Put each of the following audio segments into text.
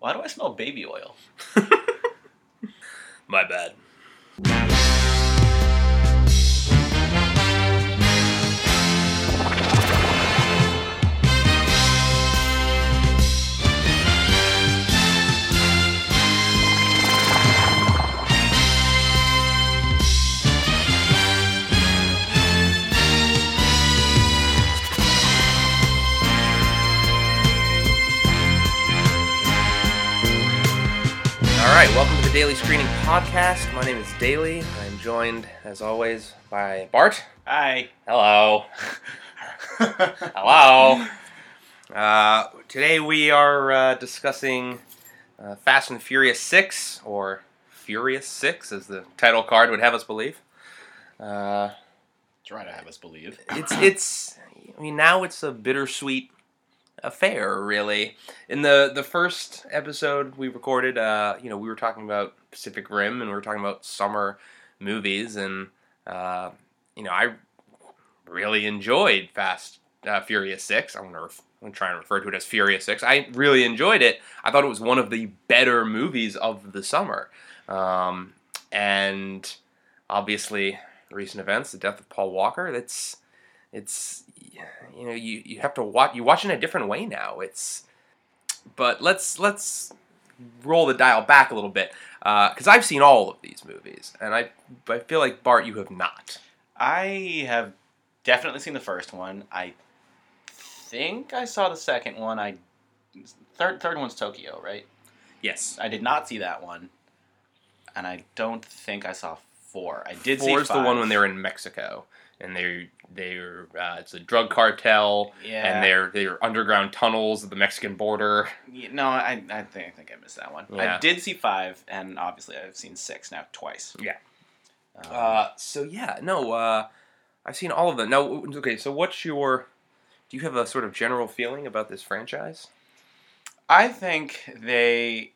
Why do I smell baby oil? My bad. Right, welcome to the Daley Screening Podcast. My name is Daley. I'm joined, as always, by Bart. Hi. Hello. Hello. Uh, today we are uh, discussing uh, Fast and Furious 6, or Furious 6, as the title card would have us believe. Uh, Try to have us believe. it's, it's, I mean, now it's a bittersweet affair, really. In the, the first episode we recorded, uh, you know, we were talking about Pacific Rim and we were talking about summer movies, and, uh, you know, I really enjoyed Fast uh, Furious 6. I'm to ref- I'm to try and refer to it as Furious 6. I really enjoyed it. I thought it was one of the better movies of the summer. Um, and obviously, recent events, the death of Paul Walker, that's it's you know you, you have to watch you watch in a different way now it's but let's let's roll the dial back a little bit uh, because I've seen all of these movies and I I feel like Bart you have not I have definitely seen the first one. I think I saw the second one. I third third one's Tokyo, right? yes I did not see that one, and I don't think I saw four. I did see four's the one when they're in Mexico and they're they're uh, it's a drug cartel yeah. and they're they're underground tunnels at the Mexican border Yeah, no, I, I think I think I missed that one. Yeah. I did see five, and obviously I've seen six now twice. Yeah. Um, Uh, so yeah, no, uh, I've seen all of them. Now, okay, so what's your? Do you have a sort of general feeling about this franchise? I think they.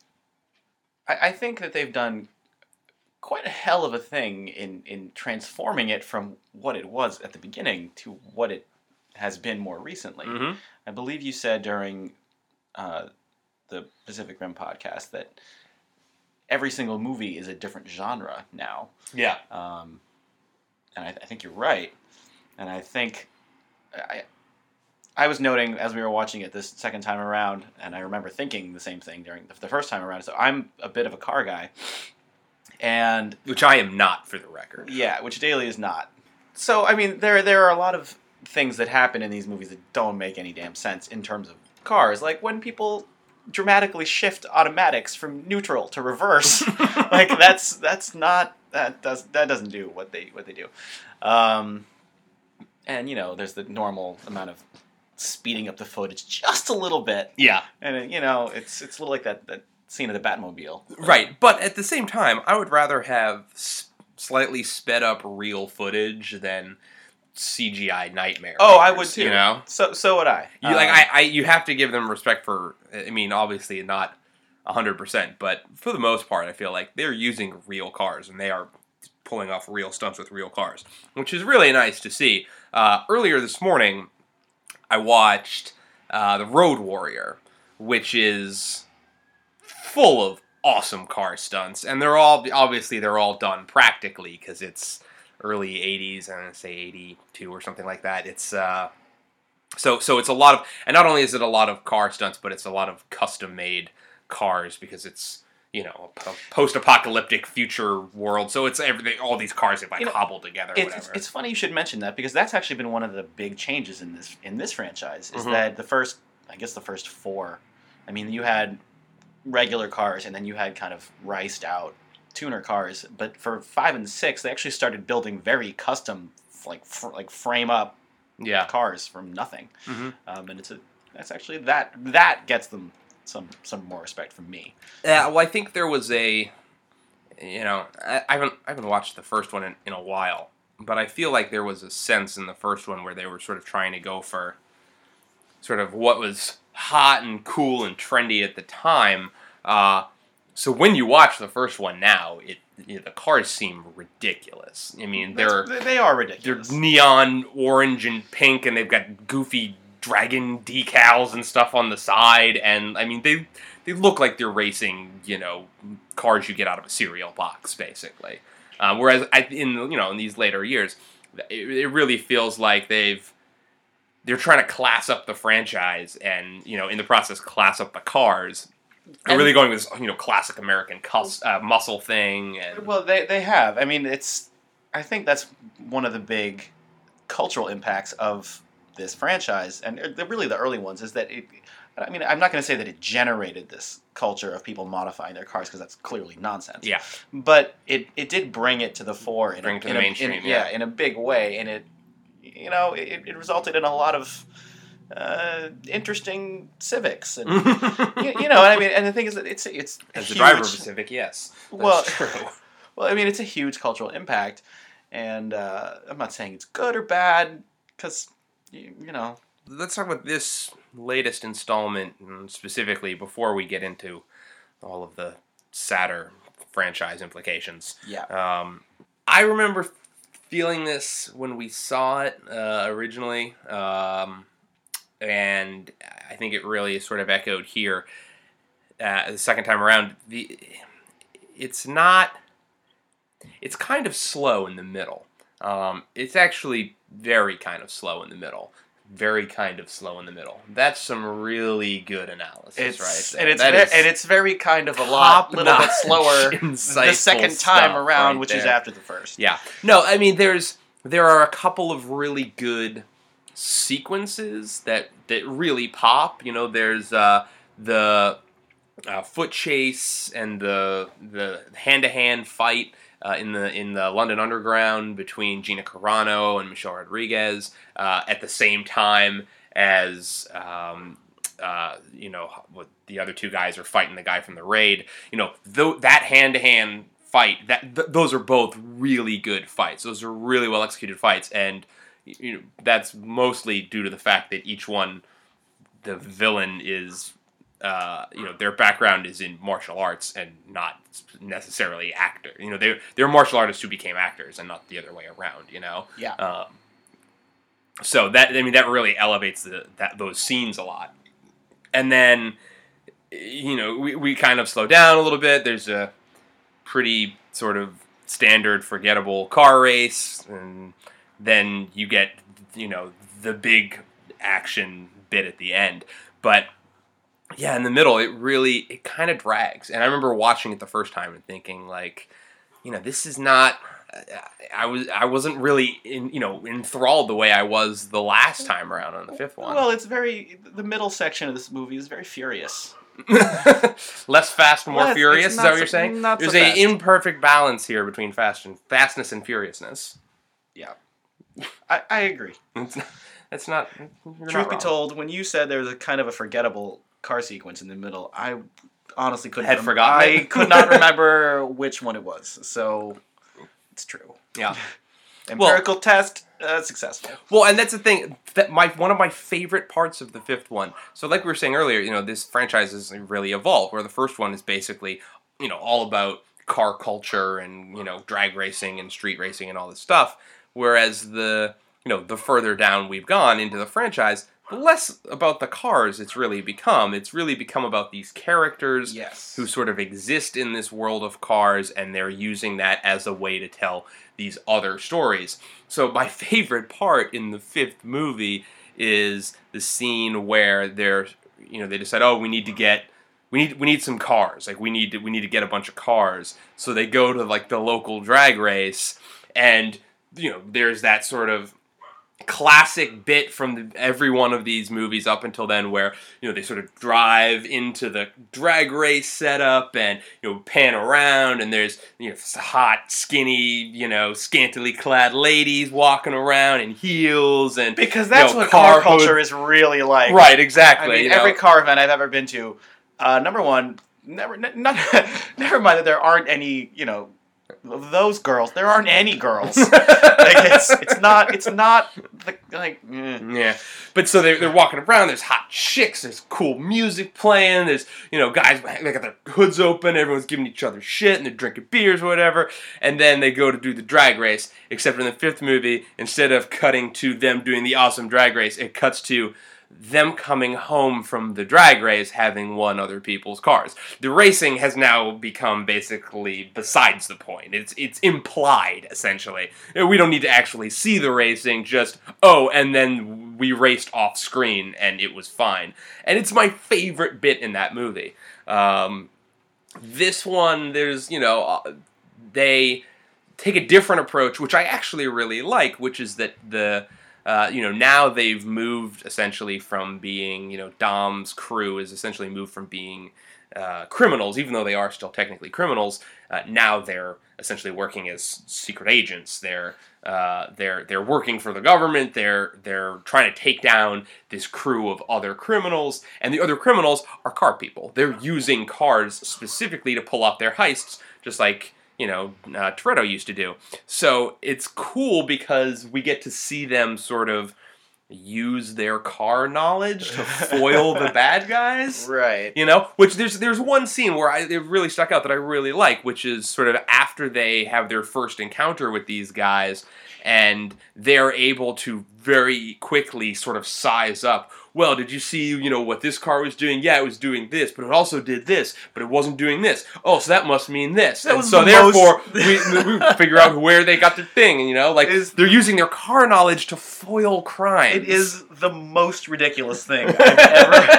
I, I think that they've done quite a hell of a thing in in transforming it from what it was at the beginning to what it has been more recently. Mm-hmm. I believe you said during uh, the Pacific Rim podcast that every single movie is a different genre now. Yeah. Um, and I, I think you're right. And I think I, I was noting as we were watching it this second time around, and I remember thinking the same thing during the, the first time around. So I'm a bit of a car guy, and Which I am not, for the record. yeah, which Daley is not. So I mean, there there are a lot of things that happen in these movies that don't make any damn sense in terms of cars, like when people dramatically shift automatics from neutral to reverse. like that's that's not that does that doesn't do what they what they do. Um, and you know, there's the normal amount of speeding up the footage just a little bit, Yeah. and it, you know, it's it's a little like that that scene of the Batmobile. Right, but at the same time, I would rather have s- slightly sped up real footage than CGI nightmare. Oh, I would too. You know, So so would I. you like Um, I, I you have to give them respect for. I mean, obviously not hundred percent, but for the most part, I feel like they're using real cars and they are pulling off real stunts with real cars, which is really nice to see. Uh, earlier this morning, I watched uh, the Road Warrior, which is full of awesome car stunts, and they're all obviously they're all done practically because it's early '80s, I'm gonna say '82 or something like that. It's uh, so so it's a lot of, and not only is it a lot of car stunts, but it's a lot of custom made cars because it's you know a post-apocalyptic future world. So it's everything. All these cars get like You know, hobbled together. or It's, whatever. it's funny you should mention that because that's actually been one of the big changes in this in this franchise is Mhm. that the first I guess the first four, I mean you had regular cars and then you had kind of riced out tuner cars, but for five and six they actually started building very custom like fr- like frame up yeah. cars from nothing, hmm um, and it's a that's actually that that gets them some some more respect from me. Yeah, well, I think there was a, you know, I, I haven't I haven't watched the first one in, in a while, but I feel like there was a sense in the first one where they were sort of trying to go for, sort of what was hot and cool and trendy at the time. Uh, so when you watch the first one now, it you know, the cars seem ridiculous. I mean, they're That's- they are ridiculous. they're neon orange and pink, and they've got goofy dragon decals and stuff on the side, and I mean they they look like they're racing, you know, cars you get out of a cereal box, basically. Um, whereas I, in you know in these later years, it, it really feels like they've they're trying to class up the franchise, and you know in the process class up the cars. And- really going with this, you know classic American uh, muscle thing, and Well, they they have. I mean, it's. I think that's one of the big cultural impacts of this franchise, and really the early ones is that it. I mean, I'm not going to say that it generated this culture of people modifying their cars because that's clearly nonsense. yeah, But it, it did bring it to the fore in, Bring a, it to in the a- mainstream, in- yeah. in a big way, and it, you know, it, it resulted in a lot of uh, interesting civics, and you, you know, I mean, and the thing is that it's it's a as the huge, driver of a Civic, yes, that's Well, true. well, I mean, it's a huge cultural impact, and uh, I'm not saying it's good or bad because you, you know. let's talk about this latest installment specifically before we get into all of the sadder franchise implications. Yeah. Um, I remember feeling this when we saw it uh, originally, um, and I think it really sort of echoed here uh, the second time around. The it's not. It's kind of slow in the middle. Um, it's actually very kind of slow in the middle. Very kind of slow in the middle. That's some really good analysis, It's right? there. and it's ve- is and it's very kind of a lot, little bit slower the second time around, right which is after the first. Yeah. No, I mean there's there are a couple of really good sequences that that really pop. You know, there's uh, the uh, foot chase and the the hand to hand fight. Uh, in the in the London Underground between Gina Carano and Michelle Rodriguez uh, at the same time as um, uh, you know what the other two guys are fighting the guy from the raid. You know th- that hand to hand fight that th- those are both really good fights. Those are really well executed fights, and you know that's mostly due to the fact that each one, the villain is. Uh, you know their background is in martial arts and not necessarily actor. You know they they're martial artists who became actors and not the other way around. You know, Yeah. um, so that I mean that really elevates the that those scenes a lot. And then you know we, we kind of slow down a little bit. There's a pretty sort of standard forgettable car race and then you get you know the big action bit at the end. But yeah, in the middle it really it kind of drags. And I remember watching it the first time and thinking like you know this is not I was I wasn't really in you know enthralled the way I was the last time around on the fifth one. Well, it's very the middle section of this movie is very furious. Less fast, more it's- furious. Is that what so- you're saying? so There's a fast. imperfect balance here between fast and fastness and furiousness. I, I agree. It's not, that's not. Truth not be told, when you said there was a kind of a forgettable car sequence in the middle, I honestly couldn't Had rem- forgotten I could not remember which one it was. So it's true. Yeah. Empirical test uh, successful. Well, and that's the thing that my one of my favorite parts of the fifth one. So, like we were saying earlier, you know, this franchise has really evolved. Where the first one is basically, you know, all about car culture and you know drag racing and street racing and all this stuff. Whereas the you know the further down we've gone into the franchise, the less about the cars it's really become. It's really become about these characters Yes. who sort of exist in this world of cars and they're using that as a way to tell these other stories. So my favorite part in the fifth movie is the scene where they're you know they decide oh we need to get we need we need some cars like we need to we need to get a bunch of cars so they go to like the local drag race and you know there's that sort of classic bit from the, every one of these movies up until then where you know they sort of drive into the drag race setup and you know pan around and there's you know hot skinny you know scantily clad ladies walking around in heels and Because that's you know, what car, hood- culture is really like. right exactly I mean, you know. every car event I've ever been to, uh, number one, never, n- not, never mind that there aren't any, you know, those girls. There aren't any girls. like it's, it's not, it's not the, like. eh. Yeah, but so they're, they're walking around. There's hot chicks. There's cool music playing. There's you know guys they got their hoods open. Everyone's giving each other shit and they're drinking beers or whatever. And then they go to do the drag race. Except in the fifth movie, instead of cutting to them doing the awesome drag race, it cuts to them coming home from the drag race having won other people's cars. The racing has now become basically besides the point. It's it's implied essentially. We don't need to actually see the racing. Just oh, and then we raced off screen and it was fine. And it's my favorite bit in that movie. Um, this one, there's you know uh, they take a different approach, which I actually really like, which is that the uh, you know, now they've moved essentially from being, you know, Dom's crew is essentially moved from being uh, criminals, even though they are still technically criminals. Uh, now they're essentially working as secret agents. They're uh, they're they're working for the government. They're they're trying to take down this crew of other criminals, and the other criminals are car people. They're using cars specifically to pull off their heists, just like you know uh, Toretto used to do. So it's cool because we get to see them sort of use their car knowledge to foil the bad guys. Right. You know, which there's there's one scene where I, it really stuck out that I really like, which is sort of after they have their first encounter with these guys, and they're able to very quickly sort of size up well, did you see, you know, what this car was doing? Yeah, it was doing this, but it also did this, but it wasn't doing this. Oh, so that must mean this. That and so the therefore, we, we figure out where they got their thing, and you know, like Is- they're using their car knowledge to foil crime. It is the most ridiculous thing I've ever.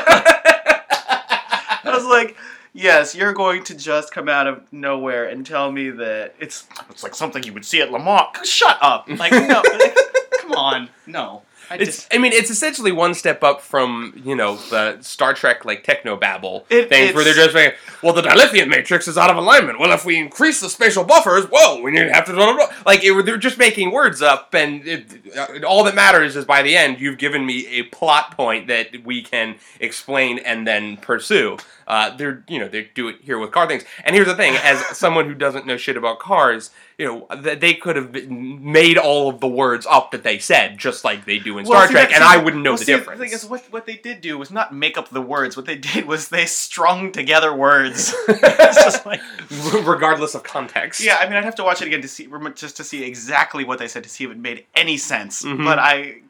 I was like, yes, you're going to just come out of nowhere and tell me that it's it's like something you would see at Le Mans. Shut up! Like no, like, come on, no. I It's. just I mean, it's essentially one step up from you know the Star Trek like techno babble It- things where they're just saying, "Well, the dilithium matrix is out of alignment. Well, if we increase the spatial buffers, well, we need to have to blah, blah, blah." like it, they're just making words up, and it, uh, all that matters is by the end you've given me a plot point that we can explain and then pursue. Uh, they're you know they do it here with car things, and here's the thing: as someone who doesn't know shit about cars, you know th- they could have made all of the words up that they said, just like they do in Well, Star see, Trek, and I wouldn't know well, the see, difference. The thing is, what what they did do was not make up the words. What they did was they strung together words. like regardless of context. Yeah, I mean, I'd have to watch it again to see just to see exactly what they said to see if it made any sense. Mhm. But I,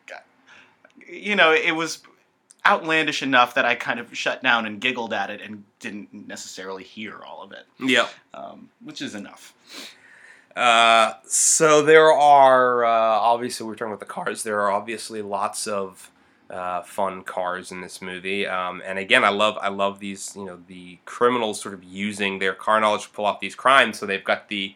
you know, it was outlandish enough that I kind of shut down and giggled at it and didn't necessarily hear all of it, Yep. um, which is enough. Uh, so there are uh, obviously we're talking about the cars. There are obviously lots of uh, fun cars in this movie, um, and again, I love I love these you know the criminals sort of using their car knowledge to pull off these crimes. So they've got the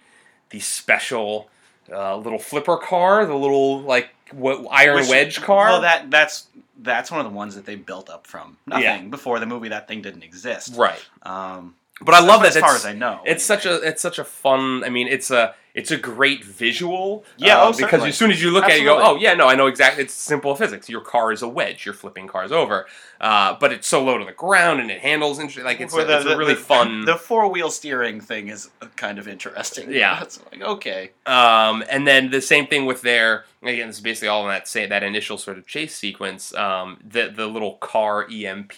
the special uh, little flipper car, the little like what, iron Which- wedge car. Well, that that's that's one of the ones that they built up from nothing Yeah. before the movie. That thing didn't exist. right. Um, But I love that. as far as I know. It's such a it's such a fun. I mean, it's a it's a great visual. Yeah, uh, oh, because certainly. as soon as you look at it, you go, oh yeah, no, I know exactly. It's simple physics. Your car is a wedge. You're flipping cars over, uh, but it's so low to the ground and it handles interesting. Like it's, a, the- it's a really the- fun. The four wheel steering thing is kind of interesting. Yeah. it's like okay. Um, and then the same thing with their again, this is basically all in that say that initial sort of chase sequence. Um, the the little car EMP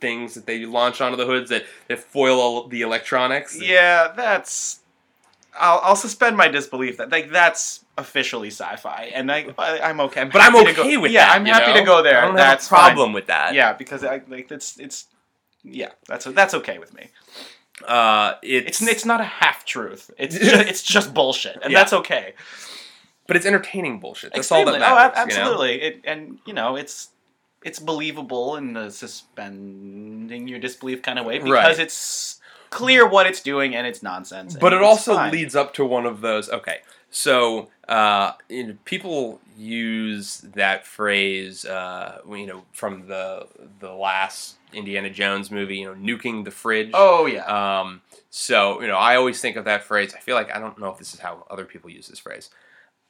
things that they launch onto the hoods that, that foil all the electronics. Yeah, that's. I'll, I'll suspend my disbelief that like that's officially sci-fi, and I, I I'm okay. I'm But I'm okay go, with yeah, that. I'm happy know? to go there. I don't that's have a problem fine. with that. Yeah, because I like it's it's yeah, that's that's okay with me. Uh, it's It's it's not a half truth. It's just, it's just bullshit, and Yeah. that's okay. but it's entertaining bullshit. That's all that matters. Oh, ab- you know? absolutely. It, and you know, it's it's believable in the suspending your disbelief kind of way because Right. it's clear what it's doing and it's nonsense. But it also fine. leads up to one of those. Okay, so uh, you know, people use that phrase, uh, you know, from the the last Indiana Jones movie, you know, nuking the fridge. Oh yeah. Um, so you know, I always think of that phrase. I feel like I don't know if this is how other people use this phrase.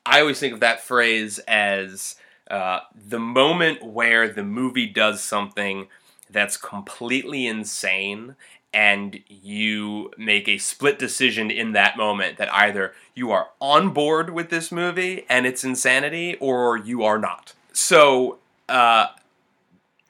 I always think of that phrase as uh, the moment where the movie does something that's completely insane, and you make a split decision in that moment that either you are on board with this movie and its insanity, or you are not. So. Uh,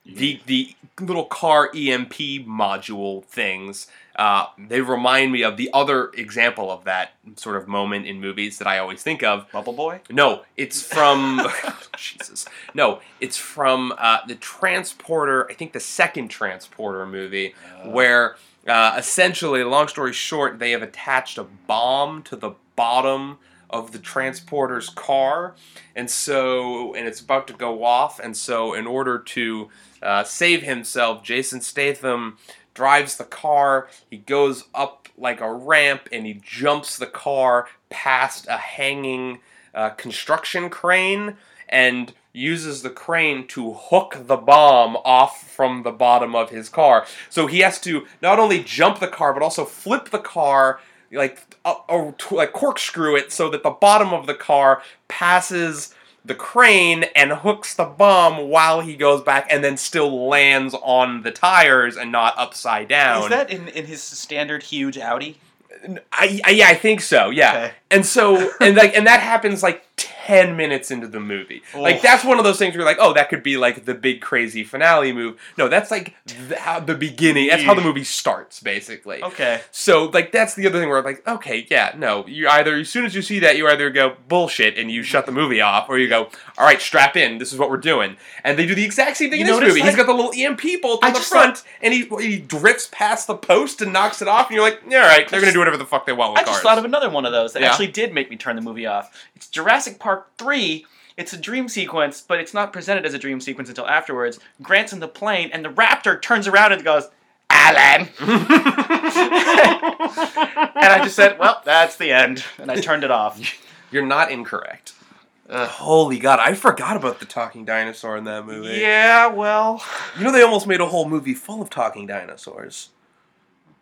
the the little car EMP module things. Uh, they remind me of the other example of that sort of moment in movies that I always think of. Bubble Boy. No, it's from Jesus. No, it's from uh, the Transporter. I think the second Transporter movie, Uh. where uh, essentially, long story short, they have attached a bomb to the bottom of the transporter's car, and so and it's about to go off, and so in order to uh, save himself, Jason Statham drives the car. He goes up like a ramp, and he jumps the car past a hanging uh, construction crane and uses the crane to hook the bomb off from the bottom of his car. So he has to not only jump the car but also flip the car like uh, uh, like corkscrew it so that the bottom of the car passes the crane and hooks the bomb while he goes back and then still lands on the tires and not upside down. Is that in, in his standard huge Audi? I, I yeah, I think so. Yeah. Okay. And so and like and that happens like 10 minutes into the movie. Like that's one of those things where you're like, "Oh, that could be like the big crazy finale move." No, that's like the, how the beginning. That's how the movie starts basically. Okay. So like that's the other thing where I'm like, okay, yeah, no, you either as soon as you see that you either go bullshit and you shut the movie off, or you go, all right, strap in, this is what we're doing, and they do the exact same thing You in this movie. He's like- got the little EMP bolt on I the front, and he he drifts past the post and knocks it off, and you're like, yeah, all right, they're gonna do whatever the fuck they want with I cars. just thought of another one of those that Yeah. actually did make me turn the movie off. It's Jurassic Park 3. It's a dream sequence, but it's not presented as a dream sequence until afterwards. Grant's in the plane, and the raptor turns around and goes, Alan! and I just said, well, that's the end. And I turned it off. You're not incorrect. Ugh. Holy God, I forgot about the talking dinosaur in that movie. Yeah, well. You know they almost made a whole movie full of talking dinosaurs.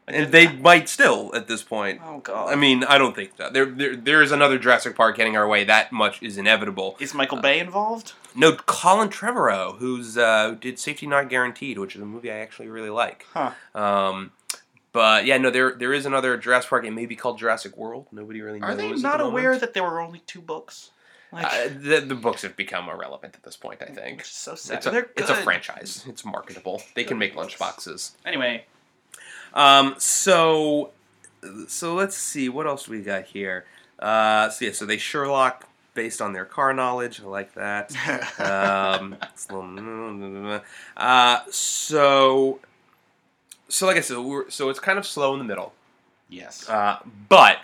And they might still at this point. Oh, God. I mean, I don't think that. There, there, there is another Jurassic Park heading our way. That much is inevitable. is Michael Bay involved? No, Colin Trevorrow, who's uh, did Safety Not Guaranteed, which is a movie I actually really like. Huh. Um, but yeah, no, there there is another Jurassic Park. It may be called Jurassic World. Nobody really knows. Are they at the not aware moment. that there were only two books? Like, Uh, the, the books have become irrelevant at this point. I think so sad. it's a, They're it's a franchise. It's marketable. They can make lunchboxes. Anyway, Um, so, so let's see what else we got here. Uh, so yeah, so they Sherlock based on their car knowledge. I like that. um, little- uh, so, so like I said, we're, so it's kind of slow in the middle. yes. Uh, but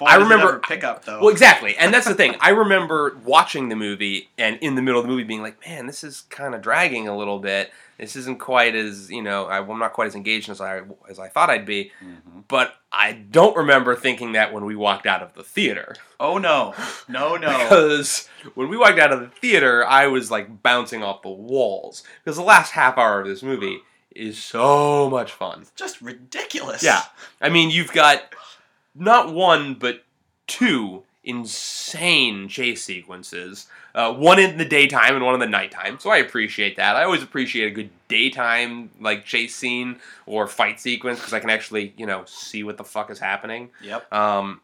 Boy, I remember- ever pick up though. well, exactly, and that's the thing. I remember watching the movie and in the middle of the movie being like, "Man, this is kind of dragging a little bit. This isn't quite as you know, I, I'm not quite as engaged as I as I thought I'd be." Mhm. But I don't remember thinking that when we walked out of the theater. Oh no, no, no. Because when we walked out of the theater, I was like bouncing off the walls. Because the last half hour of this movie is so much fun. Just ridiculous. Yeah. I mean, you've got not one, but two insane chase sequences. Uh, one in the daytime and one in the nighttime. So I appreciate that. I always appreciate a good daytime like chase scene or fight sequence because I can actually you know see what the fuck is happening. Yep. Um,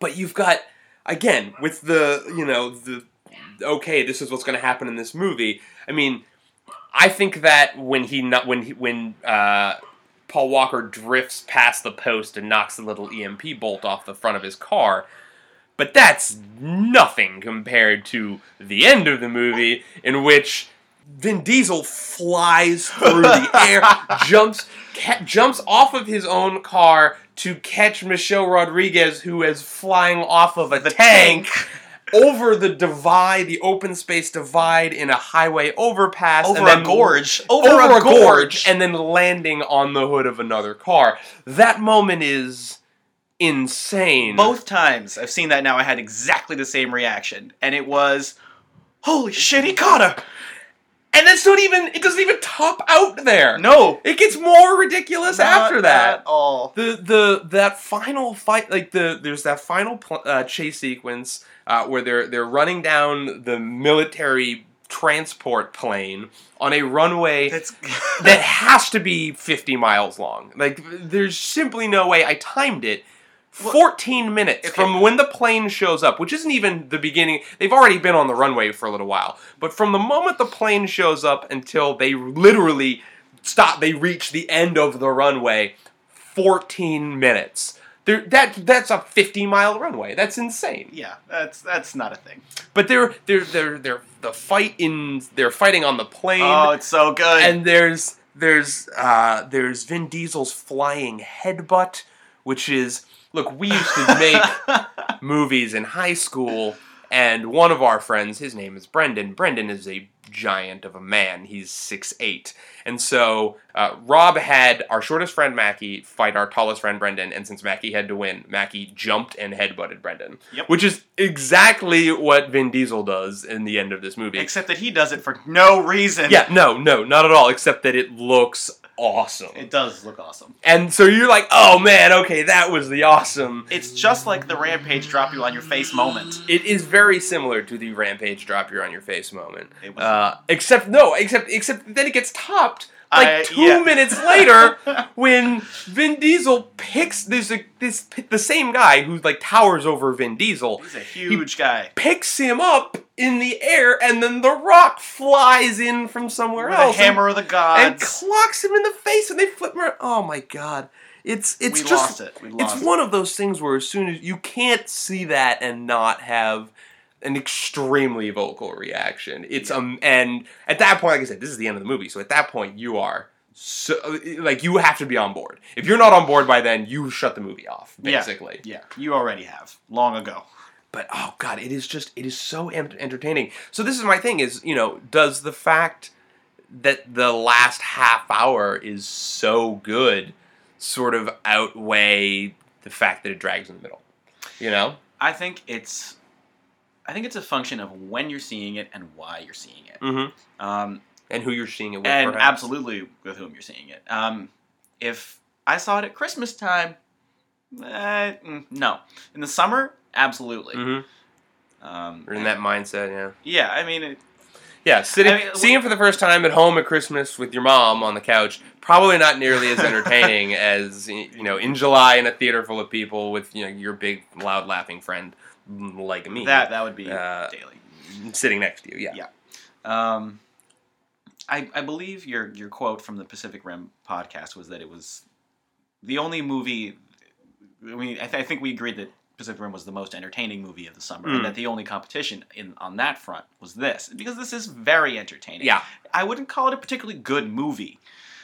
but you've got again with the you know the okay, this is what's going to happen in this movie. I mean, I think that when he not when he, when uh, Paul Walker drifts past the post and knocks the little EMP bolt off the front of his car. But that's nothing compared to the end of the movie, in which Vin Diesel flies through the air, jumps ca- jumps off of his own car to catch Michelle Rodriguez, who is flying off of a The tank, over the divide, the open space divide in a highway overpass, Over and then a gorge. Over, over, a, gorge. and then landing on the hood of another car. That moment is insane. Both times I've seen that now, I had exactly the same reaction, and it was, "Holy shit, he caught her!" and that's not even. It doesn't even top out there. No, It gets more ridiculous not after that. at all. The the that final fight, like the there's that final pl- uh, chase sequence uh, where they're they're running down the military transport plane on a runway that has to be 50 miles long. Like, there's simply no way. I timed it Well- 14 minutes Okay. from when the plane shows up, which isn't even the beginning. They've already been on the runway for a little while. But from the moment the plane shows up until they literally stop, they reach the end of the runway, 14 minutes. There, that that's a 50 mile runway. That's insane. Yeah, that's that's not a thing. But they're they're they're they're the fight in they're fighting on the plane Oh, it's so good. and there's there's uh, there's Vin Diesel's flying headbutt, which is look we used to make movies in high school, and one of our friends, his name is Brendan. Brendan is a giant of a man. He's six eight, and so uh, Rob had our shortest friend Mackie fight our tallest friend Brendan, and since Mackie had to win, Mackie jumped and headbutted Brendan, Yep. which is exactly what Vin Diesel does in the end of this movie. Except that he does it for no reason. Yeah, no, no, not at all. Except that it looks awesome. It does look awesome. And so you're like, oh man, okay, that was the awesome. It's just like the rampage drop you on your face moment. It is very similar to the rampage drop you on your face moment. It was- Uh, except no, except except then it gets topped like I- two yeah. minutes later when Vin Diesel picks there's a this the same guy who like towers over Vin Diesel He's a huge guy. picks him up in the air and then the rock flies in from somewhere With else a hammer of the and, and clocks him in the face and they flip him around. Oh my god. It's it's we just lost it. We lost it's it. one of those things where as soon as you can't see that and not have an extremely vocal reaction. It's um and at that point, like I said, this is the end of the movie. So at that point, you are so like you have to be on board. If you're not on board by then, you shut the movie off basically. Yeah, you already have long ago. But oh god, it is just it is so entertaining. So this is my thing is you know does the fact that the last half hour is so good sort of outweigh the fact that it drags in the middle? You know. I think it's, I think it's a function of when you're seeing it and why you're seeing it. Mm-hmm. Um, And who you're seeing it with, and perhaps. absolutely with whom you're seeing it. Um, if I saw it at Christmas time, eh, mm, no. In the summer, absolutely. Mm-hmm. Um, You're in that mindset, yeah. Yeah, I mean, it, Yeah, sitting, I mean, seeing it for the first time at home at Christmas with your mom on the couch, probably not nearly as entertaining as you know in July in a theater full of people with you know your big loud laughing friend like me that that would be Uh, Daley. sitting next to you. Yeah. Yeah. Um, I, I believe your your quote from the Pacific Rim podcast was that it was the only movie. I mean, I, th- I think we agreed that Pacific Rim was the most entertaining movie of the summer, Mm. and that the only competition in on that front was this because this is very entertaining. Yeah, I wouldn't call it a particularly good movie,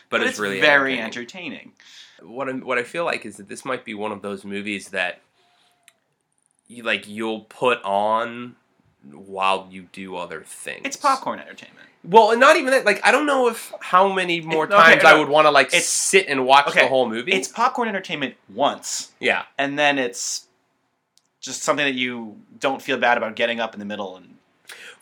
but, but, it's, really very entertaining. entertaining. What I, what I feel like is that this might be one of those movies that you like you'll put on while you do other things. It's popcorn entertainment. Well, and not even that. Like, I don't know if how many more okay, times I would want to like sit and watch okay, the whole movie. It's popcorn entertainment once, yeah, and then it's just something that you don't feel bad about getting up in the middle and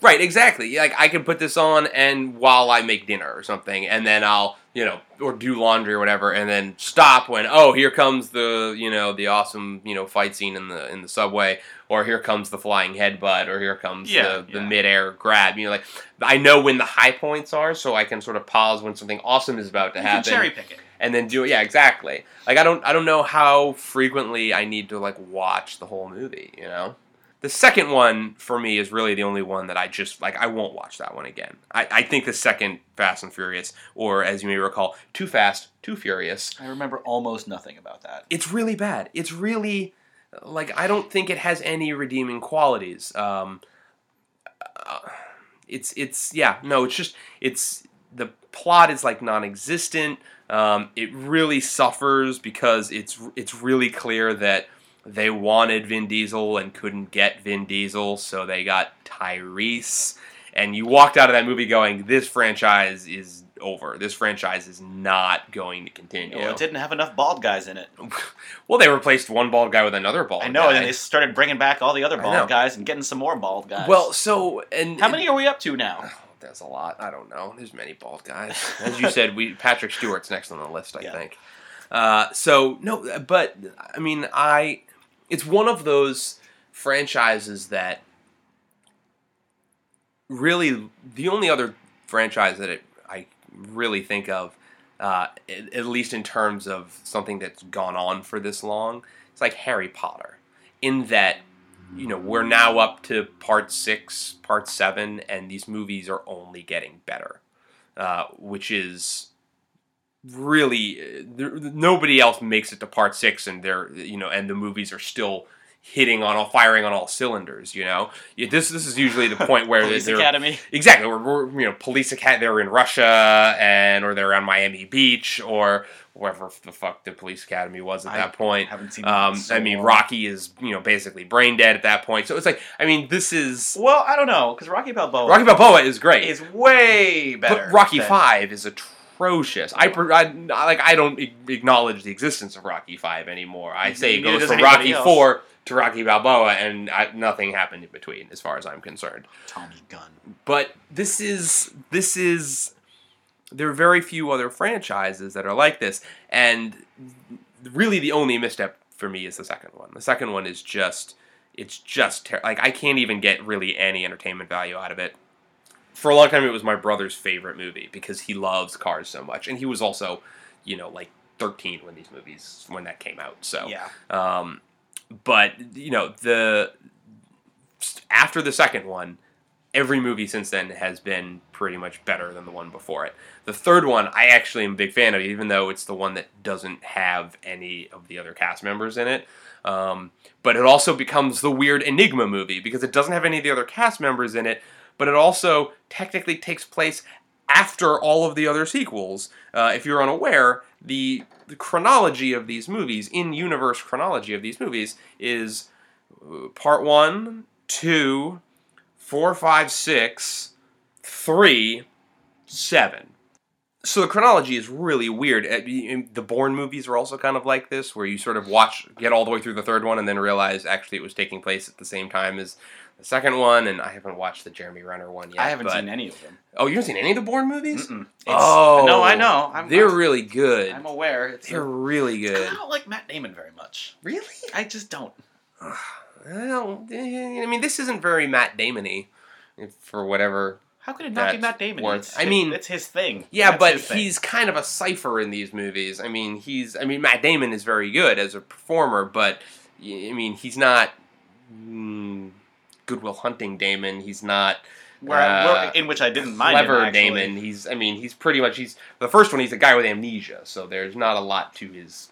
right, exactly. Like, I can put this on and while I make dinner or something, and then I'll you know or do laundry or whatever, and then stop when oh here comes the you know the awesome you know fight scene in the in the subway, or here comes the flying headbutt, or here comes Yeah, the, the yeah. midair grab. You know, like I know when the high points are, so I can sort of pause when something awesome is about to you happen. cherry pick it. and then do it. Yeah, exactly. Like I don't I don't know how frequently I need to like watch the whole movie. You know, the second one for me is really the only one that I just like. I won't watch that one again. I, I think the second Fast and Furious, or as you may recall, Too Fast, Too Furious. I remember almost nothing about that. It's really bad. It's really like I don't think it has any redeeming qualities. Um, uh, it's it's yeah no it's just it's the plot is like non-existent. Um, it really suffers because it's it's really clear that they wanted Vin Diesel and couldn't get Vin Diesel, so they got Tyrese. And you walked out of that movie going, "This franchise is over. This franchise is not going to continue." Well, it didn't have enough bald guys in it. Well, they replaced one bald guy with another bald guy. I know, guy. and they started bringing back all the other bald guys and getting some more bald guys. well, so and how many are we up to now? Oh, There's a lot. I don't know. There's many bald guys. As you said, we Patrick Stewart's next on the list. I Yeah. think. Uh, so no, but I mean, I. It's one of those franchises that really the only other franchise that it, I really think of uh, at, at least in terms of something that's gone on for this long. It's like Harry Potter, in that you know we're now up to part six, part seven, and these movies are only getting better, uh, which is really uh, there, nobody else makes it to part six, and they're you know, and the movies are still hitting on all firing on all cylinders. You know, this this is usually the point where Police they're Academy. exactly we're you know police academy they're in Russia and or they're on Miami Beach or wherever the fuck the police academy was at I that point. haven't seen. Um, so I mean, long. Rocky is you know basically brain dead at that point. So it's like, I mean, this is Well, I don't know because Rocky Balboa Rocky Balboa is great, is way better. but Rocky than- Five is atrocious. I, I like I don't acknowledge the existence of Rocky Five anymore. I say it goes from Rocky else. Four to Rocky Balboa, and I, nothing happened in between, as far as I'm concerned. Tommy Gunn. But this is this is there are very few other franchises that are like this, and really the only misstep for me is the second one. The second one is just it's just ter- like I can't even get really any entertainment value out of it. For a long time, it was my brother's favorite movie because he loves cars so much, and he was also, you know, like 13 when these movies when that came out. So Yeah. um, but you know the after the second one, every movie since then has been pretty much better than the one before it. The third one, I actually am a big fan of, even though it's the one that doesn't have any of the other cast members in it. Um, but it also becomes the weird Enigma movie because it doesn't have any of the other cast members in it, but it also technically takes place after all of the other sequels. Uh, if you're unaware, the, the chronology of these movies, in universe chronology of these movies, is uh, part one, two, four, five, six, three, seven. So the chronology is really weird. Uh, The Bourne movies are also kind of like this, where you sort of watch, get all the way through the third one, and then realize actually it was taking place at the same time as the second one. And I haven't watched the Jeremy Renner one yet. I haven't but- seen any of them. Oh, you haven't seen any of the Bourne movies? Oh, no, I know. I'm, they're I'm, really good. I'm aware. It's They're really good. I don't like Matt Damon very much. Really? I just don't. Well, eh, I mean, this isn't very Matt Damon-y, for whatever. How could it not be Matt Damon? worth- I mean- it's his thing. Yeah, That's but thing. he's kind of a cipher in these movies. I mean, he's. I mean, Matt Damon is very good as a performer, but I mean, he's not mm, Good Will Hunting Damon. He's not where, uh, where- in which I didn't mind clever. Damon. He's. I mean, he's pretty much. He's the first one. He's a guy with amnesia, so there's not a lot to his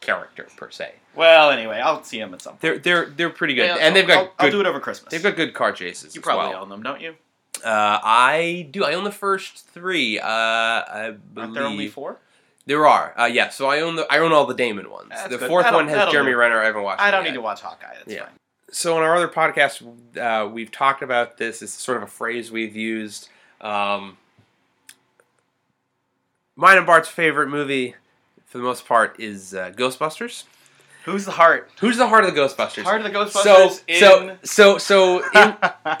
character per se. Well, anyway, I'll see him at some point. They're they're they're pretty good, Yeah, and they've got I'll, good. I'll do it over Christmas. They've got good car chases. You probably well. own them, don't you? Uh, I do. I own the first three. Uh, I believe Aren't there only four? There are. Uh, yeah. So I own the I own all the Damon ones. That's the good. fourth one has Jeremy do. Renner. I haven't watched. I don't need to watch Hawkeye. That's Yeah. fine. So in our other podcast, uh, we've talked about this. It's sort of a phrase we've used. Um, mine and Bart's favorite movie, for the most part, is uh, Ghostbusters. Who's the heart? Who's the heart of the Ghostbusters? Heart of the so Ghostbusters in. so so so in,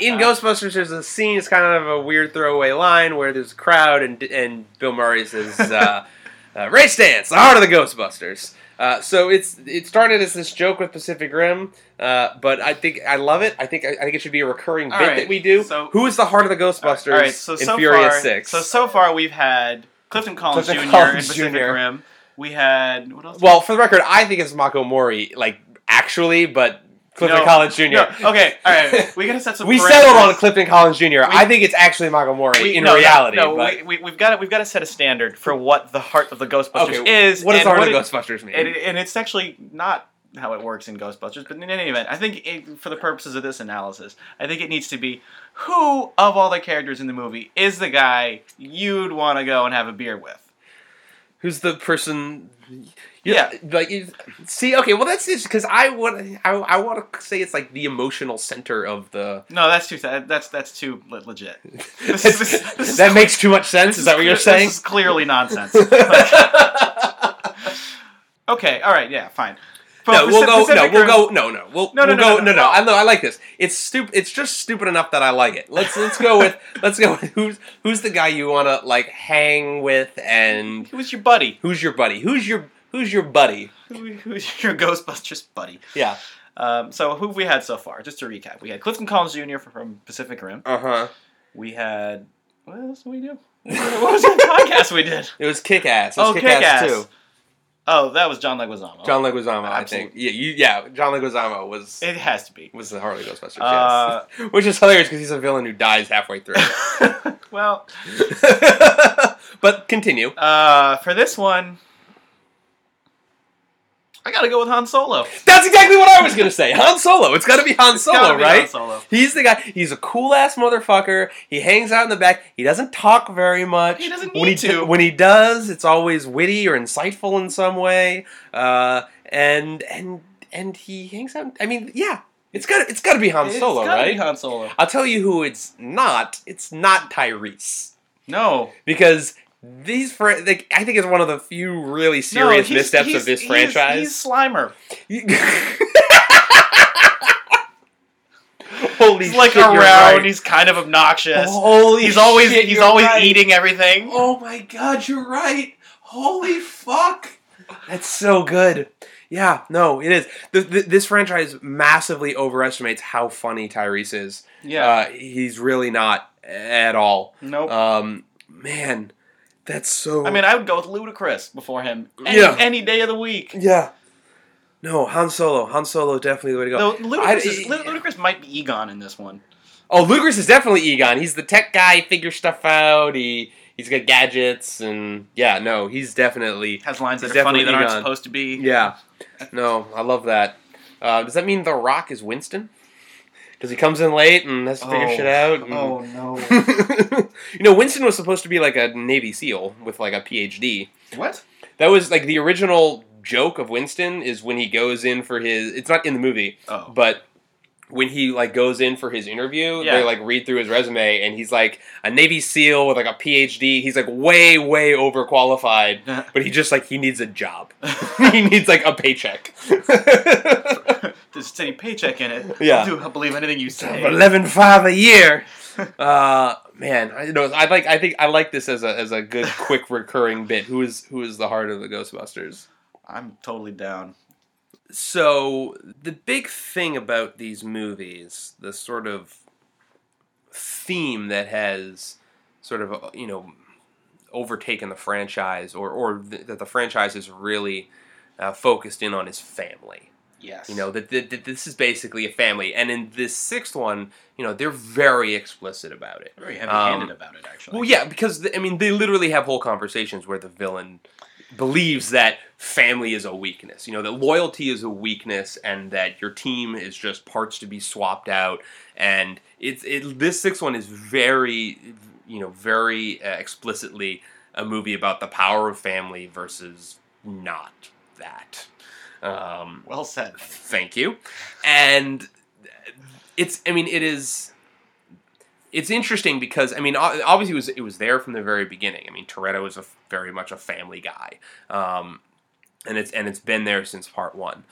in Ghostbusters, there's a scene. It's kind of a weird throwaway line where there's a crowd and and Bill Murray says, uh, uh, "Ray Stantz, the heart of the Ghostbusters." Uh, so it's it started as this joke with Pacific Rim, uh, but I think I love it. I think I, think it should be a recurring bit right, that we do. so- Who is the heart of the Ghostbusters All right, so in so Furious far, Six? so so far we've had Clifton Collins Clifton Jr. Collins in Pacific Jr.. Rim. We had what else? well, for the record, I think it's Mako Mori, like actually, but Clifton No, Collins Jr. No, okay, all right. We gotta set some. we parameters. settled on Clifton Collins Jr. I think it's actually We- in no, reality. No, but, we, we, we've got to, we've got to set a standard for what the heart of the Ghostbusters okay, is. what does the heart of the Ghostbusters mean? and, and it's actually not how it works in Ghostbusters, but in any event, I think it, for the purposes of this analysis, I think it needs to be who of all the characters in the movie is the guy you'd want to go and have a beer with. Who's the person? Yeah. like you- see, okay, well that's just because I want I, I want to say it's like the emotional center of the. No, that's too that, that's that's too legit. This is- this- this is that makes too much sense. Is that what you're this saying? is clearly nonsense. okay, all right, yeah, fine. no, But we'll go. No, we'll go. No, no, we'll, No, no, we'll no, go. no, No, no. no. I know. I like this. It's stupid. It's just stupid enough that I like it. Let's let's go with let's go with who's who's the guy you want to like hang with and Who's your buddy? who's your buddy? Who's your who's your buddy? Who, who's your Ghostbusters buddy? Yeah. Um, so who have we had so far? Just to recap, we had Clifton Collins Jr. from Pacific Rim. Uh huh. We had what else did we do? what was that podcast we did? It was Kick Ass. It was Oh, Kick-Ass Kick-Ass. too. Oh, that was John Leguizamo. John Leguizamo, I think. Yeah, you, yeah. John Leguizamo was It has to be. was the Harley Ghostbusters, Uh, yes. Which is hilarious because he's a villain who dies halfway through. well, but continue. uh, for this one, I gotta go with Han Solo. That's exactly what I was gonna say. Han Solo. It's got to be Han It's gotta Solo, be right? Han Solo. He's the guy. He's a cool ass motherfucker. He hangs out in the back. He doesn't talk very much. He doesn't when need he to. when he does, it's always witty or insightful in some way. Uh, and and and he hangs out. I mean, yeah, it's got it's got to be Han It's Solo, gotta right? Be Han Solo. I'll tell you who it's not. It's not Tyrese No. because. These fr- like, I think it's one of the few really serious no, missteps he's- of this he's- franchise. He's Slimer. Holy He's like shit, around. right. He's kind of obnoxious. Holy he's always shit, he's always right. eating everything. Oh my god, you're right. Holy fuck. That's so good. Yeah, no, it is. Th th this franchise massively overestimates how funny Tyrese is. Yeah. Uh, he's really not at all. nope. Um, man, that's so. I mean, I would go with Ludacris before him. Any, Yeah. any day of the week. yeah. No, Han Solo. Han Solo definitely the way to go. Ludacris, is, I- Lud- Ludacris might be Egon in this one. Oh, Ludacris is definitely Egon. He's the tech guy, figures stuff out. He he's got gadgets, and yeah, no, he's definitely Has lines that are funny that aren't Egon. supposed to be. Yeah. No, I love that. Uh, does that mean The Rock is Winston? Because he comes in late and has to figure Oh. shit out. Oh, and- Oh no. you know, Winston was supposed to be like a Navy SEAL with like a PhD. what? That was like the original joke of Winston is when he goes in for his. It's not in the movie, Oh. but when he like goes in for his interview, Yeah. they like read through his resume and he's like a Navy SEAL with like a PhD. He's like way, way overqualified. But he just like he needs a job. he needs like a paycheck. There's a steady paycheck in it. Yeah. I'll, do, believe anything you say. Eleven five a year. Uh, man, I know. I like. I think I like this as a as a good quick recurring bit. Who is who is the heart of the Ghostbusters? I'm totally down. So the big thing about these movies, the sort of theme that has sort of you know overtaken the franchise, or or th- that the franchise is really uh, focused in on, is family. Yes. You know that, that, that this is basically a family, and in this sixth one, you know they're very explicit about it. very heavy-handed Um, about it, actually. Well, yeah, because th- I mean they literally have whole conversations where the villain believes that family is a weakness. You know that loyalty is a weakness, and that your team is just parts to be swapped out. And it's it, this sixth one is very, you know, very uh, explicitly a movie about the power of family versus not that. Um, Well said. Thank you. And it's I mean it is it's interesting because I mean obviously it was it was there from the very beginning. I mean Toretto is a very much a family guy. Um, and it's and it's been there since part 1.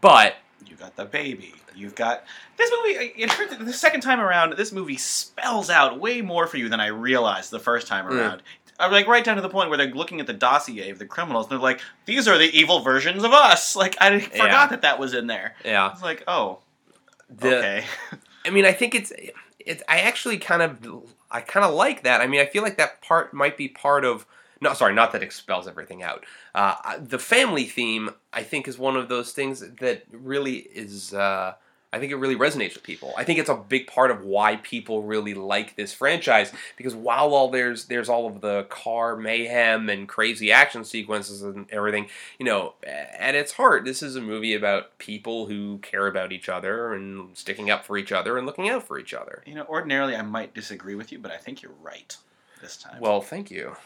But You got the baby. You've got this movie. The second time around. This movie spells out way more for you than I realized the first time Mm. I'm like right down to the point where they're looking at the dossier of the criminals. and They're like, "These are the evil versions of us." Like I forgot Yeah. that that was in there. Yeah, it's like, "Oh, the okay." I mean, I think it's it's. I actually kind of I kind of like that. I mean, I feel like that part might be part of. No, sorry, not that expels everything out. Uh, the family theme, I think, is one of those things that really is. Uh, I think it really resonates with people. I think it's a big part of why people really like this franchise because while all there's there's all of the car mayhem and crazy action sequences and everything, you know, at its heart, this is a movie about people who care about each other and sticking up for each other and looking out for each other. You know, ordinarily I might disagree with you, but I think you're right this time. Well, thank you.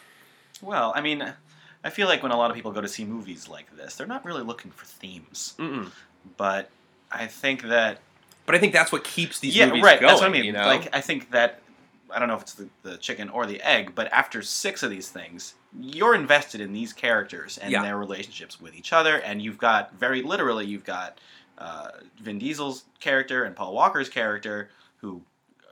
well, I mean, I feel like when a lot of people go to see movies like this, they're not really looking for themes, Mm-mm. but I think that But I think that's what keeps these yeah, movies right. going. that's what I mean. You know? Like, I think that I don't know if it's the, the chicken or the egg, but after six of these things, you're invested in these characters and Yeah. their relationships with each other, and you've got very literally, you've got uh, Vin Diesel's character and Paul Walker's character who.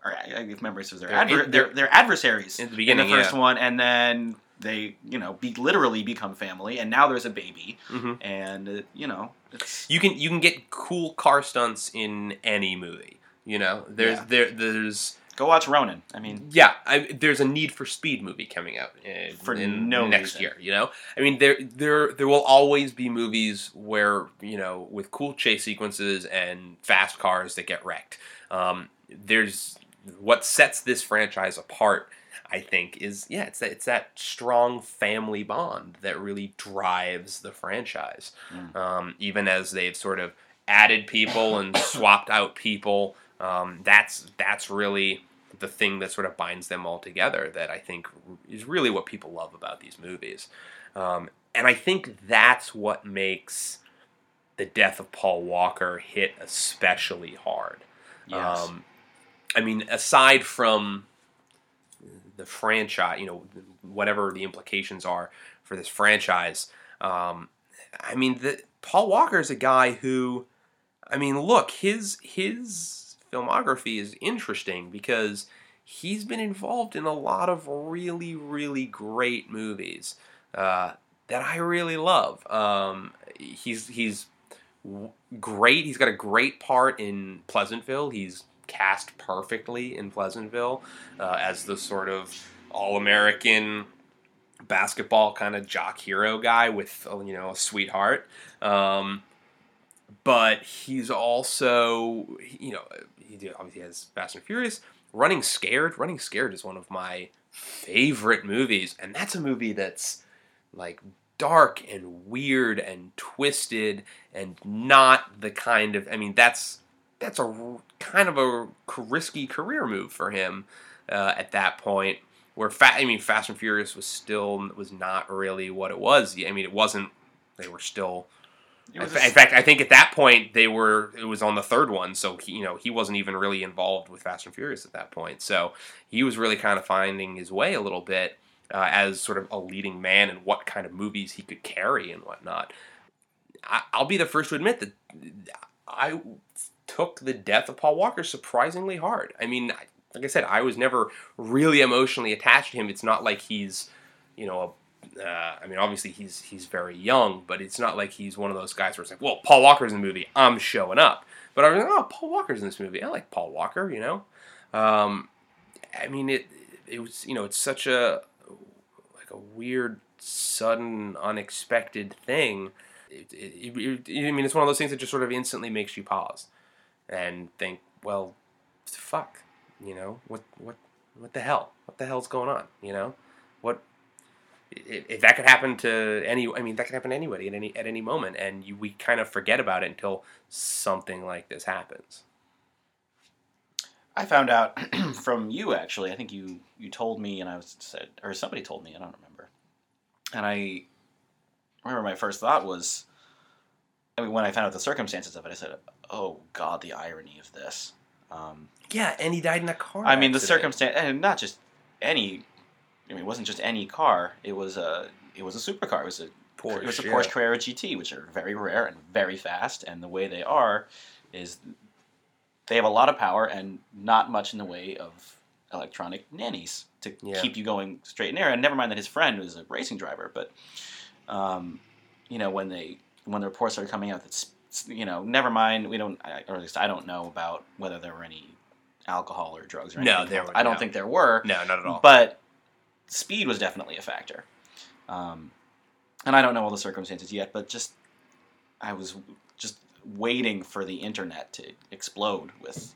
Are, if memory serves, they're, They're adver- they're, they're adversaries in the beginning, in the first yeah. one, and then they, you know, be literally become family, and now there's a baby, hmm and uh, you know, it's you can you can get cool car stunts in any movie. You know, there's Yeah. there there's Go watch Ronin. I mean, Yeah, I, there's a need for Speed movie coming out in, For in no next reason. year. You know, I mean, there there there will always be movies where you know with cool chase sequences and fast cars that get wrecked. Um, there's what sets this franchise apart. I think is yeah, it's that it's that strong family bond that really drives the franchise. Mm. Um, even as they've sort of added people and swapped out people, um, that's that's really the thing that sort of binds them all together that I think is really what people love about these movies. Um, and I think that's what makes the death of Paul Walker hit especially hard. yes. Um, I mean, aside from the franchise, you know, whatever the implications are for this franchise, um, I mean, the, Paul Walker is a guy who, I mean, look, his his filmography is interesting because he's been involved in a lot of really, really great movies uh, that I really love. Um, he's he's great. He's got a great part in Pleasantville. He's cast perfectly in Pleasantville uh, as the sort of all-American basketball kind of jock hero guy with uh, you know a sweetheart. Um, but he's also you know he obviously has Fast and Furious. Running Scared. Running Scared is one of my favorite movies, and that's a movie that's like dark and weird and twisted and not the kind of I mean that's that's a kind of a risky career move for him uh, at that point where fa- I mean Fast and Furious was still was not really what it was I mean it wasn't they were still in fa- in fact I think at that point they were it was on the third one so he, you know he wasn't even really involved with Fast and Furious at that point so he was really kind of finding his way a little bit uh, as sort of a leading man and what kind of movies he could carry and whatnot. I, I'll be the first to admit that I took the death of Paul Walker surprisingly hard. I mean, like I said, I was never really emotionally attached to him. It's not like he's, you know, a, uh, I mean, obviously he's he's very young, but it's not like he's one of those guys where it's like, well, Paul Walker's in the movie, I'm showing up. But I was like, oh, Paul Walker's in this movie. I like Paul Walker, you know. Um, I mean, it it was you know, it's such a like a weird, sudden, unexpected thing. It, it, it, I mean, it's one of those things that just sort of instantly makes you pause and think, well, fuck, you know, what what what the hell? What the hell's going on? You know, what if, that could happen to any? I mean, that could happen to anybody at any at any moment, and you, we kind of forget about it until something like this happens. I found out from you actually. I think you you told me, and I was said, or somebody told me. I don't remember. And I remember my first thought was, I mean, when I found out the circumstances of it, I said, "Oh God, the irony of this." Um, Yeah, and he died in a car. I mean, the accident. circumstance, and not just any. I mean, it wasn't just any car. It was a it was a supercar. It was a Porsche, it was a yeah. Porsche Carrera GT, which are very rare and very fast. And the way they are is they have a lot of power and not much in the way of electronic nannies to Yeah. keep you going straight and narrow. And never mind that his friend was a racing driver, but um, you know when they when the reports started coming out that's you know never mind we don't I- or at least I don't know about whether there were any alcohol or drugs or anything. No, there were- I don't no. think there were. No, not at all. But speed was definitely a factor. Um, and I don't know all the circumstances yet, but just I was just waiting for the internet to explode with,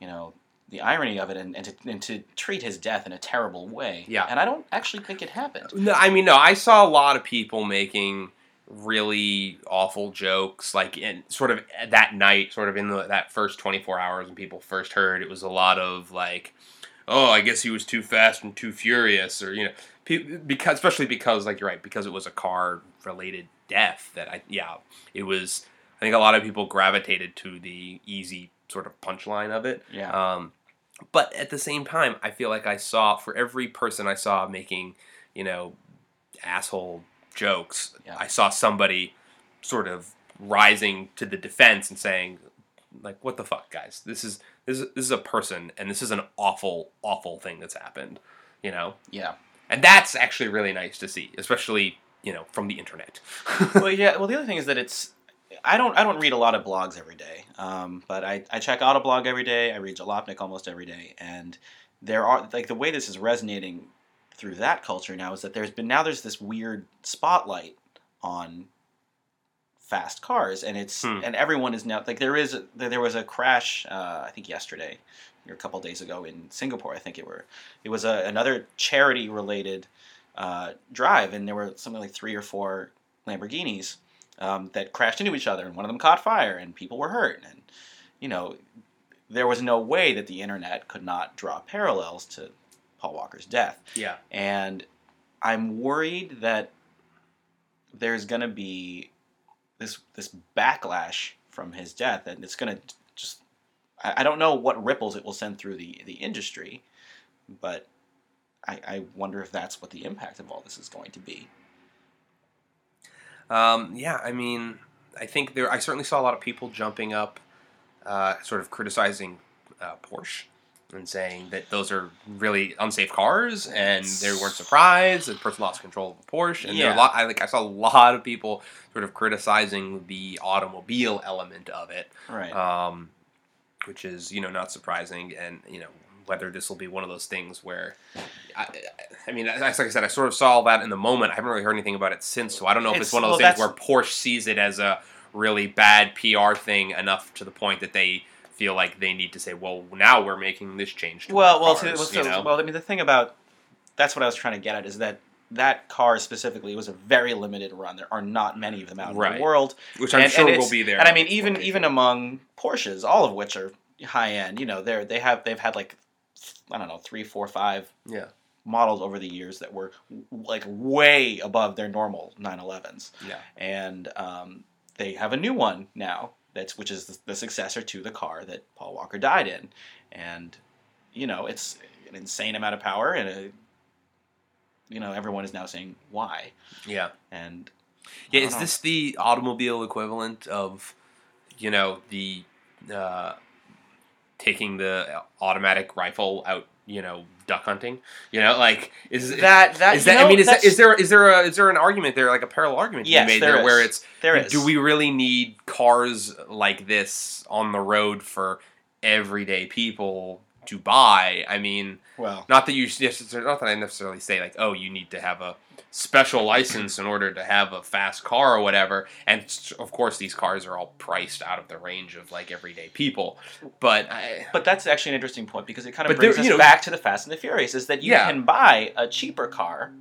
you know, the irony of it and, and, to, and to treat his death in a terrible way. Yeah. And I don't actually think it happened. No, I mean, no. I saw a lot of people making really awful jokes, like in sort of that night, sort of in the, that first twenty four hours when people first heard. It was a lot of like, "Oh, I guess he was too fast and too furious," or you know, because especially because, like you're right, because it was a car related death. That I yeah, it was. I think a lot of people gravitated to the easy sort of punchline of it. Yeah. Um, but at the same time, I feel like I saw for every person I saw making, you know, asshole jokes, Yeah. I saw somebody sort of rising to the defense and saying, like, "What the fuck, guys? This is this is this is a person, and this is an awful, awful thing that's happened." You know, yeah. and that's actually really nice to see, especially you know from the internet. well, yeah. Well, the other thing is that it's I don't I don't read a lot of blogs every day, um, but I, I check Autoblog every day. I read Jalopnik almost every day, and there are like the way this is resonating through that culture now is that there's been now there's this weird spotlight on fast cars, and it's Hmm. and everyone is now like there is a, there was a crash uh, I think yesterday or a couple days ago in Singapore. I think it were it was a, another charity related uh, drive, and there were something like three or four Lamborghinis um, that crashed into each other, and one of them caught fire, and people were hurt. And you know, there was no way that the internet could not draw parallels to Paul Walker's death. Yeah. And I'm worried that there's going to be this this backlash from his death, and it's going to just I, I don't know what ripples it will send through the the industry, but I, I wonder if that's what the impact of all this is going to be. Um, yeah, I mean, I think there. I certainly saw a lot of people jumping up, uh, sort of criticizing uh, Porsche and saying that those are really unsafe cars, and they weren't surprised. The person lost control of the Porsche, and there are a lot. I like. I saw a lot of people sort of criticizing the automobile element of it, Right. um, which is you know not surprising, and you know whether this will be one of those things where, I, I mean, like I said, I sort of saw that in the moment. I haven't really heard anything about it since, so I don't know if it's, It's- one of those well, things where Porsche sees it as a really bad PR thing enough to the point that they feel like they need to say, well, now we're making this change. To Well, well, cars, so, so- well. I mean, the thing about that's what I was trying to get at is that that car specifically was a very limited run. There are not many of them out in the world, which I'm and- sure and will be there. And I mean, even location. even among Porsches, all of which are high end, you know, they're they have they've had like I don't know three, four, five yeah, models over the years that were like way above their normal 911s, yeah, and um, they have a new one now that's which is the, the successor to the car that Paul Walker died in, and you know it's an insane amount of power and a, you know everyone is now saying why? Yeah. and Yeah, is don't this the automobile equivalent of, you know, the uh, taking the automatic rifle out, you know, duck hunting? You know, like is that that is you that? I mean, is that, that's- is there is there a is there an argument there, like a parallel argument to Yes, be made there there, where is. it's there is do we really need cars like this on the road for everyday people to buy? I mean, well not that you necessarily, not that I necessarily say like, oh, you need to have a special license in order to have a fast car or whatever. And of course, these cars are all priced out of the range of like everyday people. But I, But that's actually an interesting point because it kind of But there- brings us know- back to the Fast and the Furious is that you Yeah. can buy a cheaper car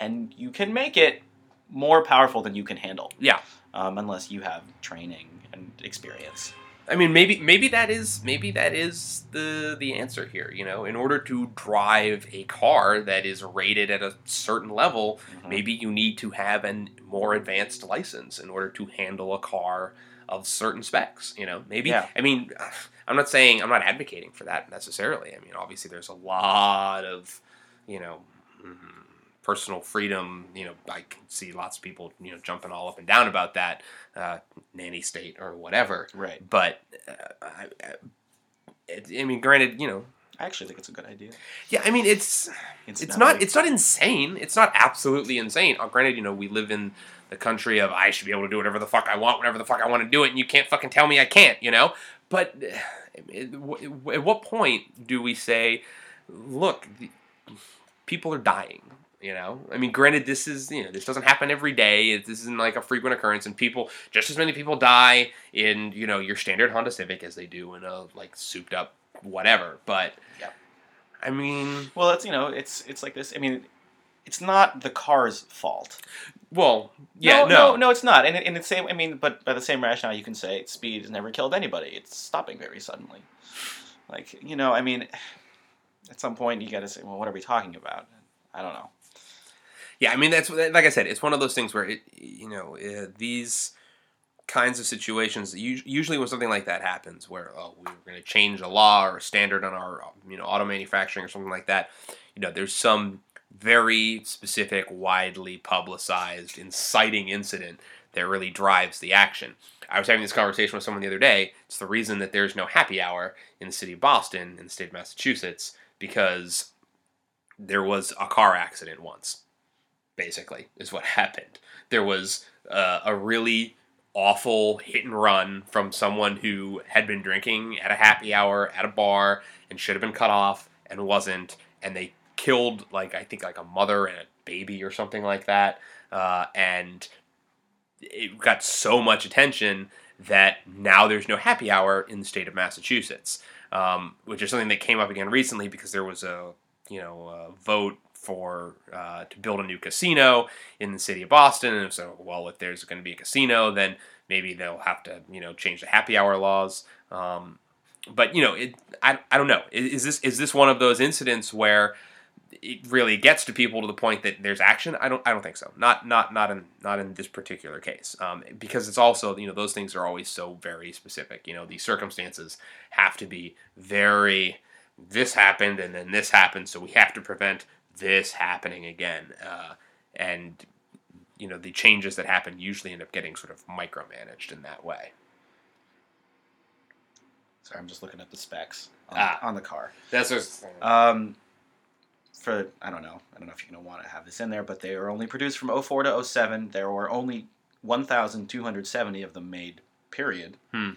and you can make it more powerful than you can handle. Yeah. Um, unless you have training and experience. I mean, maybe maybe that is maybe that is the the answer here. You know, in order to drive a car that is rated at a certain level, Mhm. maybe you need to have a more advanced license in order to handle a car of certain specs you know maybe Yeah. i mean i'm not saying i'm not advocating for that necessarily i mean obviously there's a lot of you know mm, personal freedom you know i can see lots of people you know jumping all up and down about that uh, nanny state or whatever. Right. but uh, I, I, I mean granted you know I actually think it's a good idea. yeah i mean it's It's, it's not it's not insane. It's not absolutely insane. Uh, granted you know we live in the country of i should be able to do whatever the fuck i want whenever the fuck i want to do it and you can't fucking tell me i can't you know? But uh, at what point do we say look the, people are dying you know i mean granted this is you know this doesn't happen every day this isn't like a frequent occurrence and people just as many people die in you know your standard honda civic as they do in a like souped up whatever but Yep. i mean Well, it's you know, it's it's like this. I mean, it's not the car's fault. Well, yeah, no, no, no, it's not. And in the same, I mean, but by the same rationale, you can say speed has never killed anybody. It's stopping very suddenly. Like you know, I mean, at some point you got to say, well, what are we talking about? I don't know. Yeah, I mean that's like I said, it's one of those things where it, you know, uh, these kinds of situations. Usually, when something like that happens, where oh, we we're going to change a law or a standard on our you know auto manufacturing or something like that, you know, there's some very specific, widely publicized, inciting incident that really drives the action. I was having this conversation with someone the other day. It's the reason that there's no happy hour in the city of Boston, in the state of Massachusetts, because there was a car accident once. Basically, is what happened. There was uh, a really awful hit and run from someone who had been drinking at a happy hour at a bar and should have been cut off and wasn't, and they killed like I think like a mother and a baby or something like that, uh, and it got so much attention that now there's no happy hour in the state of Massachusetts, um, which is something that came up again recently because there was a you know a vote for uh, to build a new casino in the city of Boston, and so well, if there's going to be a casino, then maybe they'll have to you know change the happy hour laws. Um, but you know, it, I, I don't know. Is, is this is this one of those incidents where it really gets to people to the point that there's action? I don't I don't think so. Not not not in not in this particular case. Um, because it's also you know those things are always so very specific. You know, these circumstances have to be very. This happened and then this happened, so we have to prevent this happening again. Uh, and you know the changes that happen usually end up getting sort of micromanaged in that way. Sorry, I'm just looking at the specs on, Ah. on the car. That's just Um, for I don't know, I don't know if you're gonna want to have this in there, but they were only produced from 04 to 07. There were only 1,270 of them made. Period. Hmm.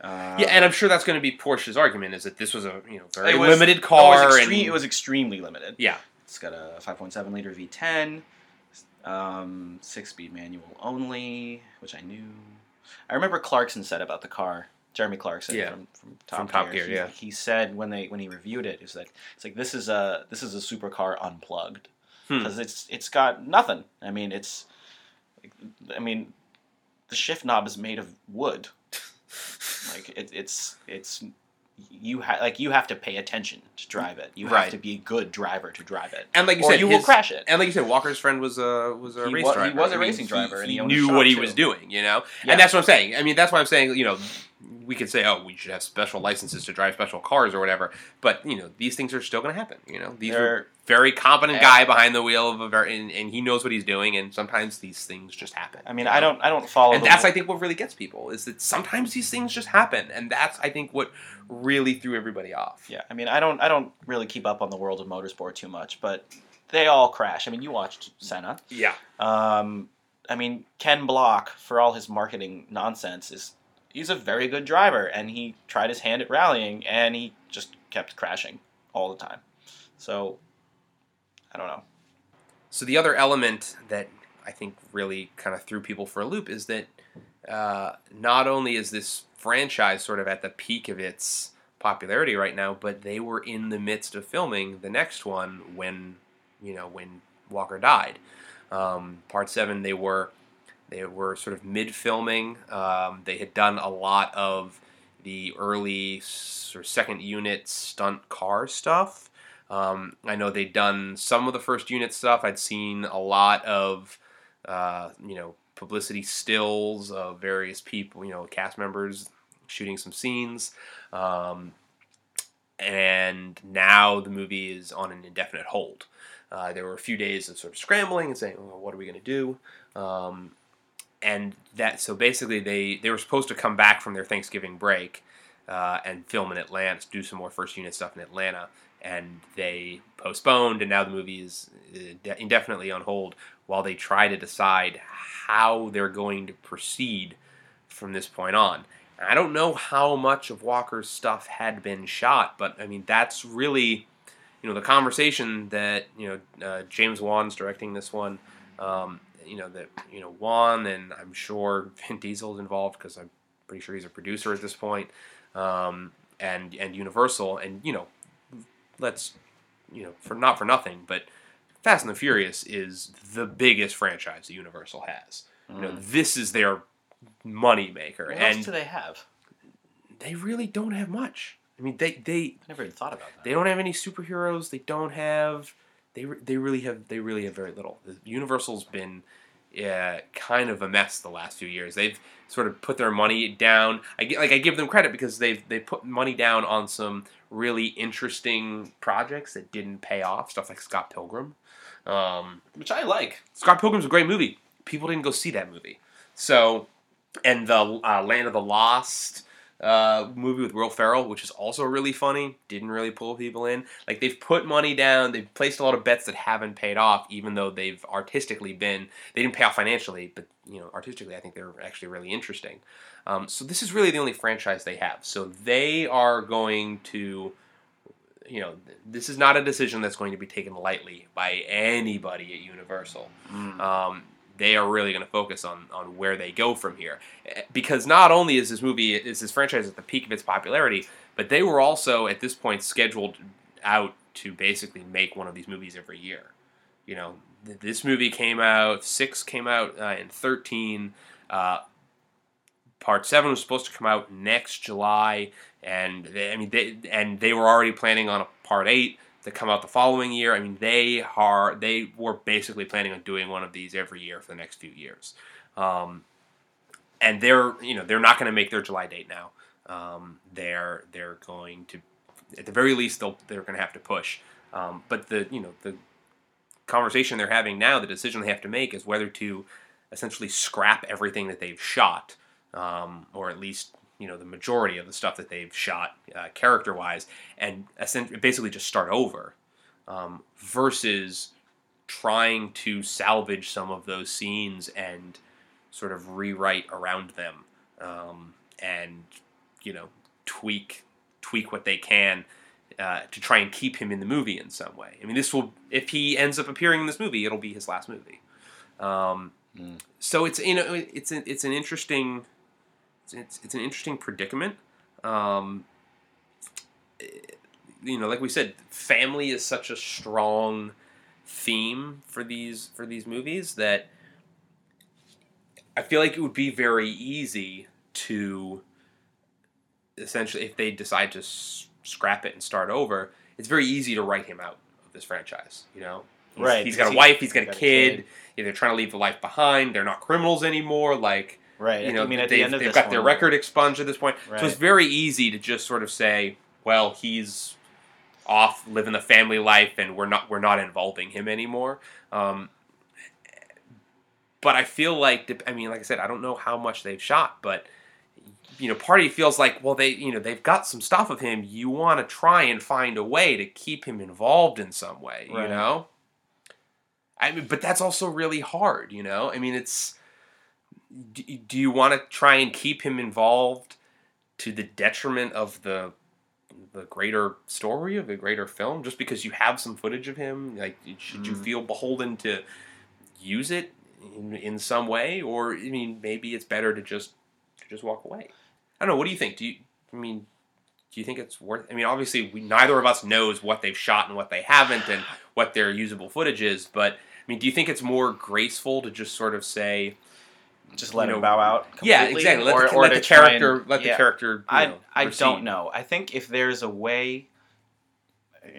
Uh, yeah, and I'm sure that's going to be Porsche's argument is that this was a you know very was- limited oh, it car was, and it was extremely limited. yeah It's got a 5.7 liter V10, um, six speed manual only, which I knew. I remember Clarkson said about the car. Jeremy Clarkson Yeah. from, from Top, From Top Gear. Gear, yeah. He, he said when they when he reviewed it, is like it's like this is a this is a supercar unplugged Hmm. because it's it's got nothing. I mean it's, I mean, the shift knob is made of wood. Like it, it's it's you ha- like you have to pay attention to drive it. You have to be a good driver to drive it, and like you or said you will crash it. And like you said, Walker's friend was a was a He race wa- he was a racing driver, and he a knew what he too. was doing. You know, Yeah. and that's what I'm saying. I mean, that's why I'm saying. You know, we could say, oh, we should have special licenses to drive special cars or whatever. But you know, these things are still going to happen. You know, these are They're- very competent guy behind the wheel of a very, and, and he knows what he's doing. And sometimes these things just happen. I mean, I know? don't I don't follow. and that's I think what really gets people is that sometimes these things just happen, and that's I think what really threw everybody off. yeah. I mean, I don't I don't really keep up on the world of motorsport too much, but they all crash. I mean, you watched Senna. Yeah. Um, I mean, Ken Block, for all his marketing nonsense, is he's a very good driver, and he tried his hand at rallying, and he just kept crashing all the time. So, I don't know. So the other element that I think really kind of threw people for a loop is that uh, not only is this franchise sort of at the peak of its popularity right now, but they were in the midst of filming the next one when you know when Walker died. Um, part seven, they were they were sort of mid filming. Um, they had done a lot of the early sort of second unit stunt car stuff. Um, I know they'd done some of the first unit stuff. I'd seen a lot of, uh, you know, publicity stills of various people, you know, cast members shooting some scenes. Um, and now the movie is on an indefinite hold. Uh, there were a few days of sort of scrambling and saying, well, "What are we going to do?" Um, and that so basically they they were supposed to come back from their Thanksgiving break uh, and film in Atlanta, do some more first unit stuff in Atlanta, and they postponed, and now the movie is uh, indefinitely on hold while they try to decide how they're going to proceed from this point on. I don't know how much of Walker's stuff had been shot, but I mean that's really, you know, the conversation that you know uh, James Wan's directing this one. Um, you know that you know Wan and I'm sure Vin Diesel's involved because I'm pretty sure he's a producer at this point, um, and and Universal and you know, let's you know for not for nothing, but Fast and the Furious is the biggest franchise that Universal has. You know, this is their money maker, What and else do they have? they really don't have much. I mean, they they I never even thought about that. they don't have any superheroes. They don't have. They re- they really have. They really have very little. Universal's been uh, kind of a mess the last few years. They've sort of put their money down. I like I give them credit because they've they put money down on some really interesting projects that didn't pay off. Stuff like Scott Pilgrim. Um, Which I like. Scott Pilgrim's a great movie. People didn't go see that movie. So, and the uh, Land of the Lost uh, movie with Will Ferrell, which is also really funny, didn't really pull people in. Like they've put money down, they've placed a lot of bets that haven't paid off, even though they've artistically been they didn't pay off financially, but you know, artistically, I think they're actually really interesting. Um, so this is really the only franchise they have. So they are going to, you know, this is not a decision that's going to be taken lightly by anybody at Universal. Mm. Um, they are really going to focus on on where they go from here, because not only is this movie is this franchise at the peak of its popularity, but they were also at this point scheduled out to basically make one of these movies every year. You know, th- this movie came out, six came out uh, in thirteen. Uh, part seven was supposed to come out next July, and they, I mean, they and they were already planning on a part eight to come out the following year. I mean, they are they were basically planning on doing one of these every year for the next few years, um, and they're you know they're not going to make their July date now. Um, they're they're going to at the very least they'll they're going to have to push. Um, but the you know the conversation they're having now, the decision they have to make is whether to essentially scrap everything that they've shot, um, or at least you know the majority of the stuff that they've shot uh, character wise, and basically just start over, um, versus trying to salvage some of those scenes and sort of rewrite around them, um, and you know tweak tweak what they can uh, to try and keep him in the movie in some way. I mean, this will if he ends up appearing in this movie, it'll be his last movie. Um, Mm. So it's you know it's an, it's an interesting it's, it's, an interesting predicament. Um, eh, you know, like we said, family is such a strong theme for these for these movies that I feel like it would be very easy to essentially if they decide to s- scrap it and start over, it's very easy to write him out of this franchise. You know, He's- Right, He's got a wife. He's got a got a kid. kid. Yeah, they're trying to leave the life behind. They're not criminals anymore. Like Right. you know, I mean, at the end of this they've got their record expunged at this point. So Right. it's very easy to just sort of say, well, he's off living the family life, and we're not we're not involving him anymore. Um, but I feel like, I mean, like I said, I don't know how much they've shot, but you know, party feels like, well, they you know they've got some stuff of him. You want to try and find a way to keep him involved in some way. You know. I mean, but that's also really hard, you know. I mean, it's do, you want to try and keep him involved to the detriment of the the greater story of the greater film just because you have some footage of him? Like should you Mhm. feel beholden to use it in, in some way? Or i mean maybe it's better to just to just walk away. I don't know what do you think? Do you i mean do you think it's worth i mean obviously we, neither of us knows what they've shot and what they haven't and what their usable footage is but i mean do you think it's more graceful to just sort of say just let you him know, bow out. yeah, exactly. Let or, the, or let the character, and- let the yeah. character. I know, I don't know. I think if there's a way,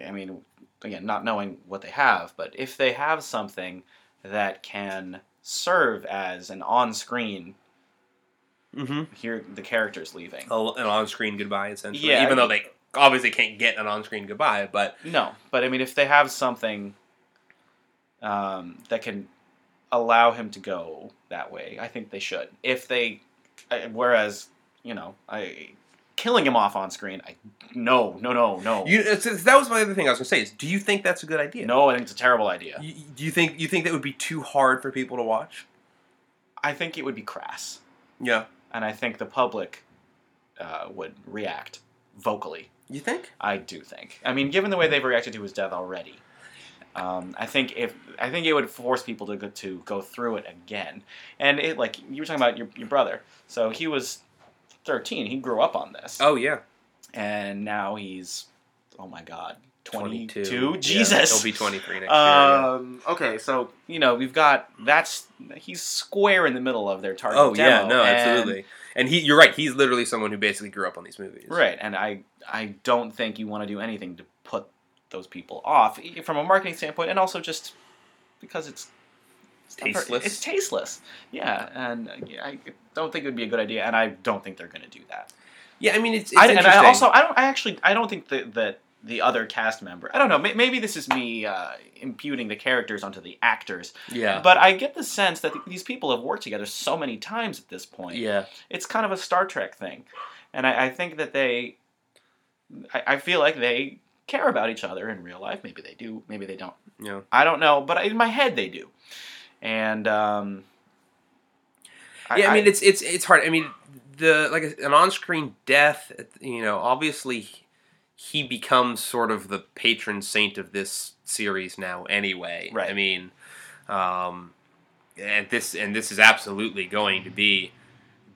I mean, again, not knowing what they have, but if they have something that can serve as an on-screen, Mm-hmm. here the character's leaving. An on-screen goodbye, essentially. Yeah, even I- though they obviously can't get an on-screen goodbye, but No, but I mean, if they have something um, that can allow him to go that way, I think they should. If they, whereas you know, I killing him off on screen, I no, no, no, no, you, it's, it's- that was my other thing I was gonna say. Is do you think that's a good idea? no. I think it's a terrible idea. You, do you think you think that would be too hard for people to watch? I think it would be crass, Yeah. and I think the public uh, would react vocally. You think? I do think. I mean, given the way they've reacted to his death already, um, I think if I think it would force people to go to go through it again. And it like you were talking about your your brother. So he was thirteen. He grew up on this, Oh yeah. and now he's oh my god, twenty 22. two. Yeah, Jesus. he'll be 23 next year. Um, okay, so you know we've got that's he's square in the middle of their target. Oh yeah, demo, no, and- absolutely. And he, you're right. He's literally someone who basically grew up on these movies. Right, and I I don't think you want to do anything to put those people off from a marketing standpoint, and also just because it's it's not very- Tasteless. It's tasteless. Yeah, and I don't think it would be a good idea, and I don't think they're going to do that. Yeah, I mean it's, it's I, and I also I don't I actually I don't think that that the other cast member I don't know maybe this is me uh, imputing the characters onto the actors, yeah. but I get the sense that these people have worked together so many times at this point yeah. it's kind of a Star Trek thing, and I, I think that they, I, I feel like they care about each other in real life. Maybe they do, maybe they don't. Yeah. I don't know, but in my head they do, and um, yeah, I, mean it's it's it's hard. I mean the like an on-screen death, you know, obviously he becomes sort of the patron saint of this series now anyway. Right. I mean, um, and this and this is absolutely going to be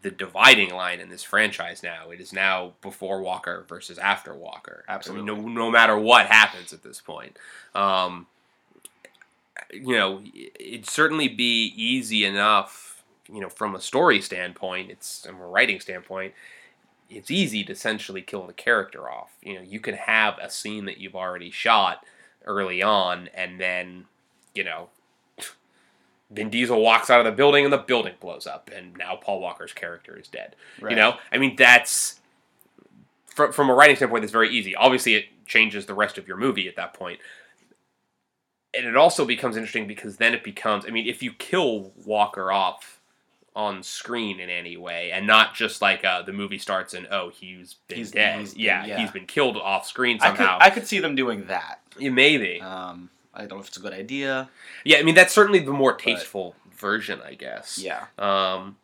the dividing line in this franchise now. It is now before Walker versus after Walker. Absolutely. I mean, no, no matter what happens at this point. Um, you know, it'd certainly be easy enough, you know, from a story standpoint, it's from a writing standpoint, it's easy to essentially kill the character off. You know, you can have a scene that you've already shot early on, and then, you know, Vin Diesel walks out of the building and the building blows up, and now Paul Walker's character is dead. Right. You know, I mean, that's from, from a writing standpoint, that's very easy. Obviously, it changes the rest of your movie at that point. And it also becomes interesting because then it becomes, I mean, if you kill Walker off on screen in any way, and not just like uh, the movie starts and oh he's been He's- dead, he's- yeah, yeah. he's been killed off screen I could somehow. I could see them doing that. Yeah, maybe. Um, I don't know if it's a good idea. Yeah, I mean that's certainly the more tasteful version, I guess. Yeah. Um,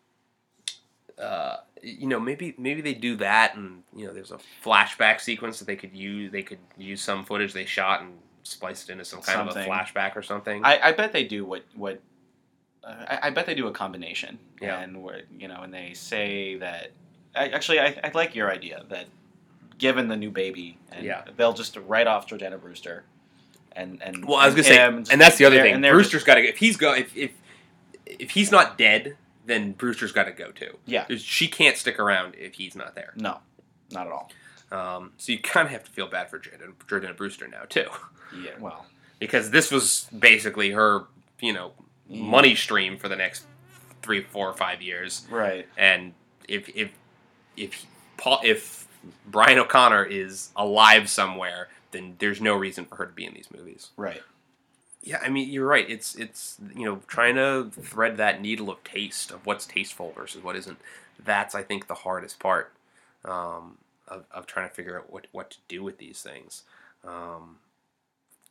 uh, you know, maybe maybe they do that, and you know, there's a flashback sequence that they could use. They could use some footage they shot and splice it into some kind of a flashback or something. I, I bet they do what what. Uh, I, I bet they do a combination. Yeah. And where you know, and they say that. I, actually, I, I like your idea that, given the new baby, and Yeah. they'll just write off Jordana Brewster, and and well, I was gonna say, and that's the other thing. Brewster's got to. If he's go, if, if if he's not dead, then Brewster's got to go too. Yeah. She can't stick around if he's not there. no, not at all. Um, so you kind of have to feel bad for Jordan, Jordana Brewster now too, Yeah. Well. because this was basically her, you know, yeah. money stream for the next three, four, or five years. Right. And if if if Paul, if Brian O'Conner is alive somewhere, then there's no reason for her to be in these movies. Right. Yeah, I mean you're right. It's it's you know trying to thread that needle of taste of what's tasteful versus what isn't. That's I think the hardest part um, of of trying to figure out what what to do with these things. Um,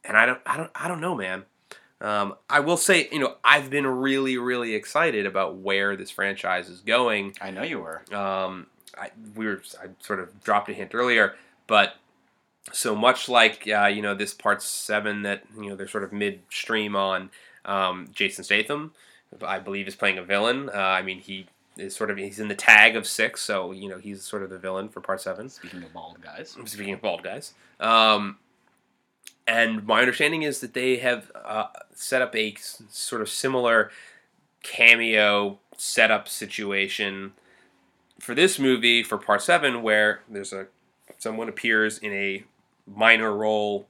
and I don't I don't I don't know, man. Um, I will say, you know, I've been really, really excited about where this franchise is going. I know you were. Um, I, we were, I sort of dropped a hint earlier, but so much like uh, you know this part seven that you know they're sort of midstream on. Um, Jason Statham, I believe, is playing a villain. Uh, I mean, he is sort of he's in the tag of six, so you know he's sort of the villain for part seven. Speaking of bald guys. Speaking of bald guys, um, and my understanding is that they have uh, set up a s- sort of similar cameo setup situation for this movie for part seven, where there's a someone appears in a minor role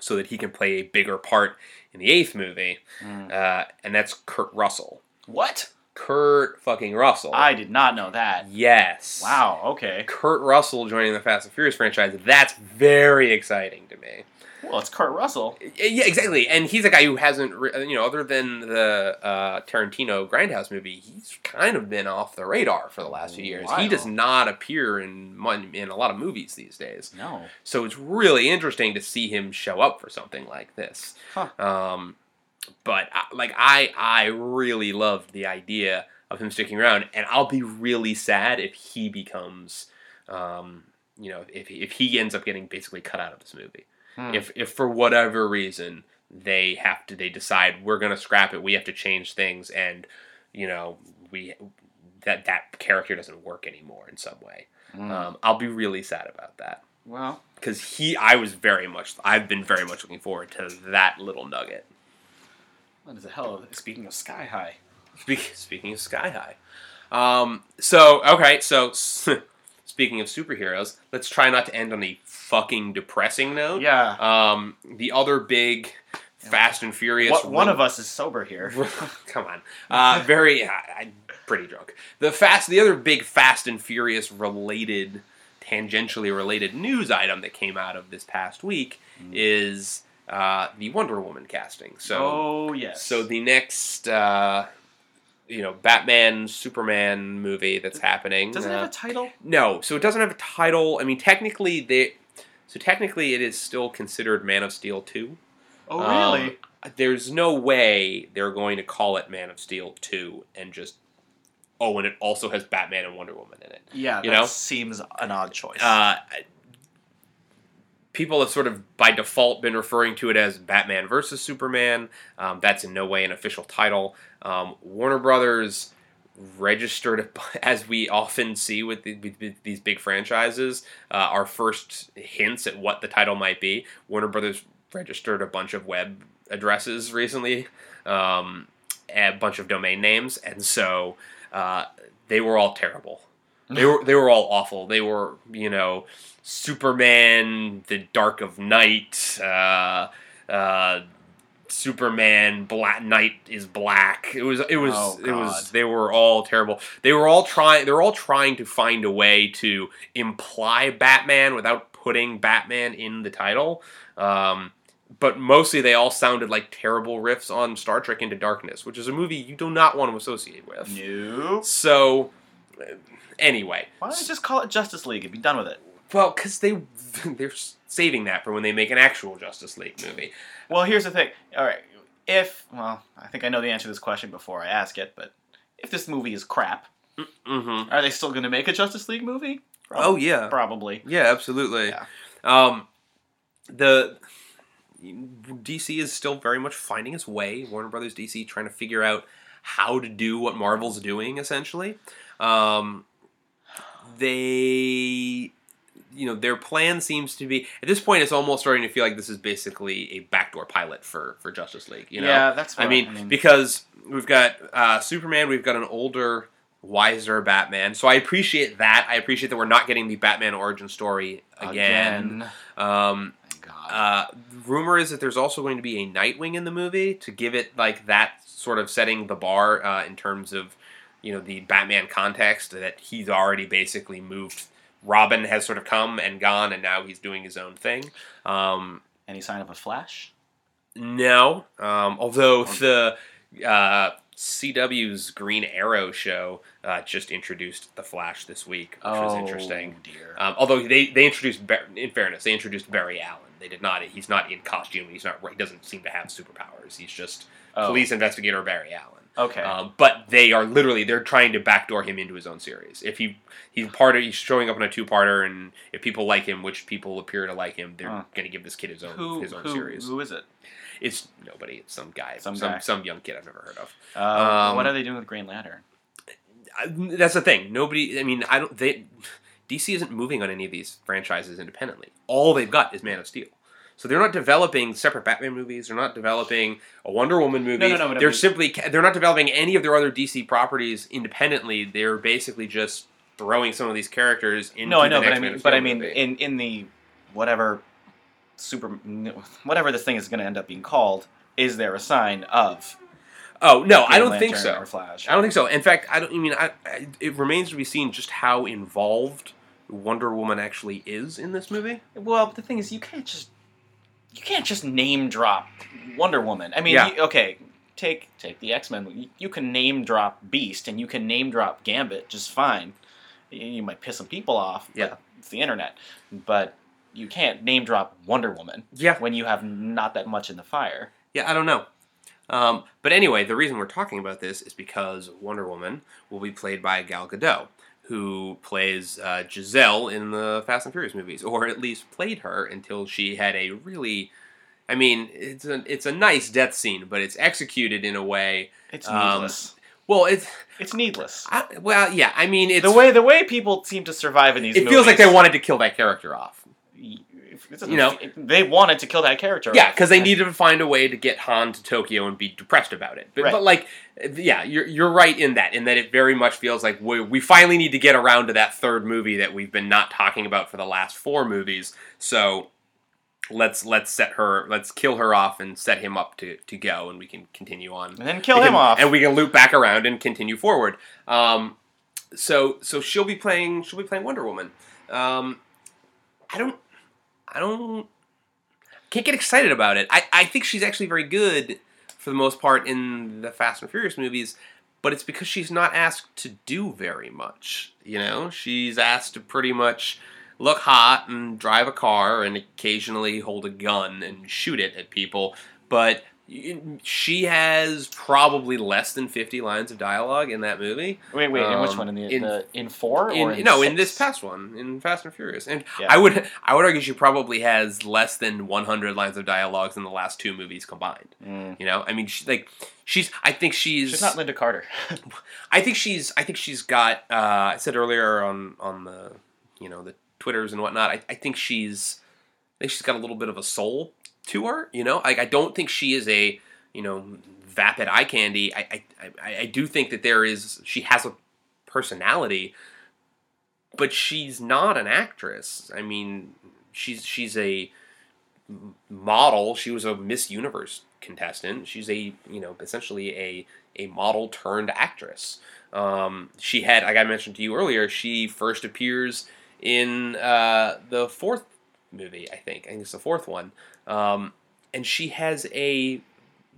so that he can play a bigger part in the eighth movie, Mm. uh, and that's Kurt Russell. What? Kurt fucking Russell. I did not know that. yes. Wow. Okay. Kurt Russell joining the Fast and Furious franchise. That's very exciting to me. Well, it's Kurt Russell. Yeah, exactly. And he's a guy who hasn't, re- you know, other than the uh, Tarantino Grindhouse movie, he's kind of been off the radar for the last few years. He does not appear in in a lot of movies these days. No. So it's really interesting to see him show up for something like this. Huh. Um, but I, like I, I really loved the idea of him sticking around, and I'll be really sad if he becomes, um, you know, if if he ends up getting basically cut out of this movie. Hmm. If if for whatever reason they have to, they decide we're gonna scrap it, we have to change things, and you know we that that character doesn't work anymore in some way. Mm. Um, I'll be really sad about that well, because he I was very much I've been very much looking forward to that little nugget. what is the hell? of- Speaking of Sky High. Speak, speaking of Sky High, um, so okay, so speaking of superheroes, let's try not to end on a fucking depressing note. Yeah. Um, the other big Fast and Furious. What, one of us is sober here. Come on. Uh, very, I, I'm pretty drunk. The fast, the other big Fast and Furious related, tangentially related news item that came out of this past week Mm. is uh, the Wonder Woman casting. So, oh yes. so the next, uh, you know, Batman Superman movie that's happening. does it uh, have a title? no, so it doesn't have a title. I mean, technically, they. So technically, it is still considered Man of Steel two. Oh um, really? There's no way they're going to call it Man of Steel 2 and just oh, and it also has Batman and Wonder Woman in it. Yeah, You that know? seems an odd choice. Uh, people have sort of by default been referring to it as Batman versus Superman. Um, that's in no way an official title. Um, Warner Brothers registered, as we often see with, the, with these big franchises, uh, our first hints at what the title might be. Warner Brothers registered a bunch of web addresses recently, um, a bunch of domain names, and so uh, they were all terrible. They were they were all awful. They were you know Superman, the Dark of Night, uh, uh, Superman, Black Knight is black. It was it was Oh, it was they were all terrible. They were all trying they were all trying to find a way to imply Batman without putting Batman in the title. Um, but mostly they all sounded like terrible riffs on Star Trek Into Darkness, which is a movie you do not want to associate with. nope. So, anyway, Why don't you just call it Justice League and be done with it? well, because they they're saving that for when they make an actual Justice League movie. Well, here's the thing. All right, if well, I think I know the answer to this question before I ask it, but if this movie is crap, Mm-hmm. are they still going to make a Justice League movie? Oh yeah, probably. yeah, absolutely. Yeah. Um, the DC is still very much finding its way. Warner Brothers DC trying to figure out how to do what Marvel's doing essentially. Um, they you know their plan seems to be at this point it's almost starting to feel like this is basically a backdoor pilot for for Justice League you know yeah, that's. What I mean, because we've got uh, Superman, we've got an older, wiser Batman. So I appreciate that. I appreciate that we're not getting the Batman origin story again. again. Um, God. uh, rumor is that there's also going to be a Nightwing in the movie to give it like that sort of setting the bar uh, in terms of you know the Batman context that he's already basically moved. Robin has sort of come and gone, and now he's doing his own thing. Um, Any sign of a Flash? no, um, although the uh, CW's Green Arrow show uh, just introduced the Flash this week, which was interesting. Oh, dear. Um, although they they introduced, Bar- in fairness, they introduced Barry Allen. They did not. He's not in costume. He's not. He doesn't seem to have superpowers. He's just Oh, police investigator Barry Allen. Okay. Um, but they are literally they're trying to backdoor him into his own series. If he he's part of he's showing up in a two parter, and if people like him, which people appear to like him, they're Huh. going to give this kid his own who, his own who, series. who is it? It's nobody. It's some guy. Some Some guy. some, young kid I've never heard of. Uh, Um, what are they doing with Green Lantern? I, that's the thing. Nobody. I mean, I don't. They DC isn't moving on any of these franchises independently. All they've got is Man of Steel. So they're not developing separate Batman movies. They're not developing a Wonder Woman movie. no, no, I they're simply they're not developing any of their other DC properties independently. They're basically just throwing some of these characters into No, I know, but I mean, but I mean, movie. in in the whatever super whatever this thing is going to end up being called, is there a sign of? oh no, I don't think so. Flash. I don't think so. In fact, I don't. I mean, I, I, it remains to be seen just how involved Wonder Woman actually is in this movie. Well, the thing is, you can't just you can't just name drop Wonder Woman. I mean, Yeah. you- okay, take take the X Men. You, you can name drop Beast and you can name drop Gambit just fine. You, you might piss some people off. Yeah. it's the internet, but you can't name drop Wonder Woman Yeah, when you have not that much in the fire. Yeah, I don't know. Um, but anyway, the reason we're talking about this is because Wonder Woman will be played by Gal Gadot, who plays uh, Giselle in the Fast and Furious movies, or at least played her until she had a really. I mean, it's a it's a nice death scene, but it's executed in a way. It's Um, needless. Well, it's it's needless. I, well, yeah. I mean, it's the way the way people seem to survive in these. it feels like they wanted to kill that character off. You know- they wanted to kill that character. Yeah, because they needed to find a way to get Han to Tokyo and be depressed about it. But, Right. but like, yeah, you're you're right in that, in that it very much feels like we we finally need to get around to that third movie that we've been not talking about for the last four movies. So let's let's set her, let's kill her off and set him up to to go, and we can continue on. and then kill We him off. and we can loop back around and continue forward. Um, so so she'll be playing she'll be playing Wonder Woman. Um, I don't I don't can't get excited about it. I, I think she's actually very good for the most part in the Fast and Furious movies, but it's because she's not asked to do very much. You know, she's asked to pretty much look hot and drive a car and occasionally hold a gun and shoot it at people. But she has probably less than 50 lines of dialogue in that movie. Wait, wait, in which Um, one? In the in- the, in four In, or in no, in this past one, in Fast and Furious, and Yeah. I would I would argue she probably has less than 100 lines of dialogues in the last two movies combined. Mm. You know, I mean, she, like she's. I think she's. She's not Lynda Carter. I think she's. I think she's got. Uh, I said earlier on on the, you know, the twitters and whatnot. I, I think she's. I think she's got a little bit of a soul to her. You know, like I don't think she is a, you know, vapid eye candy. I I, I, I do think that there is. She has a personality, but she's not an actress. I mean, she's she's a model. She was a Miss Universe contestant. She's a you know essentially a a model turned actress. Um, she had, like I mentioned to you earlier, she first appears in uh, the fourth movie. I think I think it's the fourth one, um, and she has a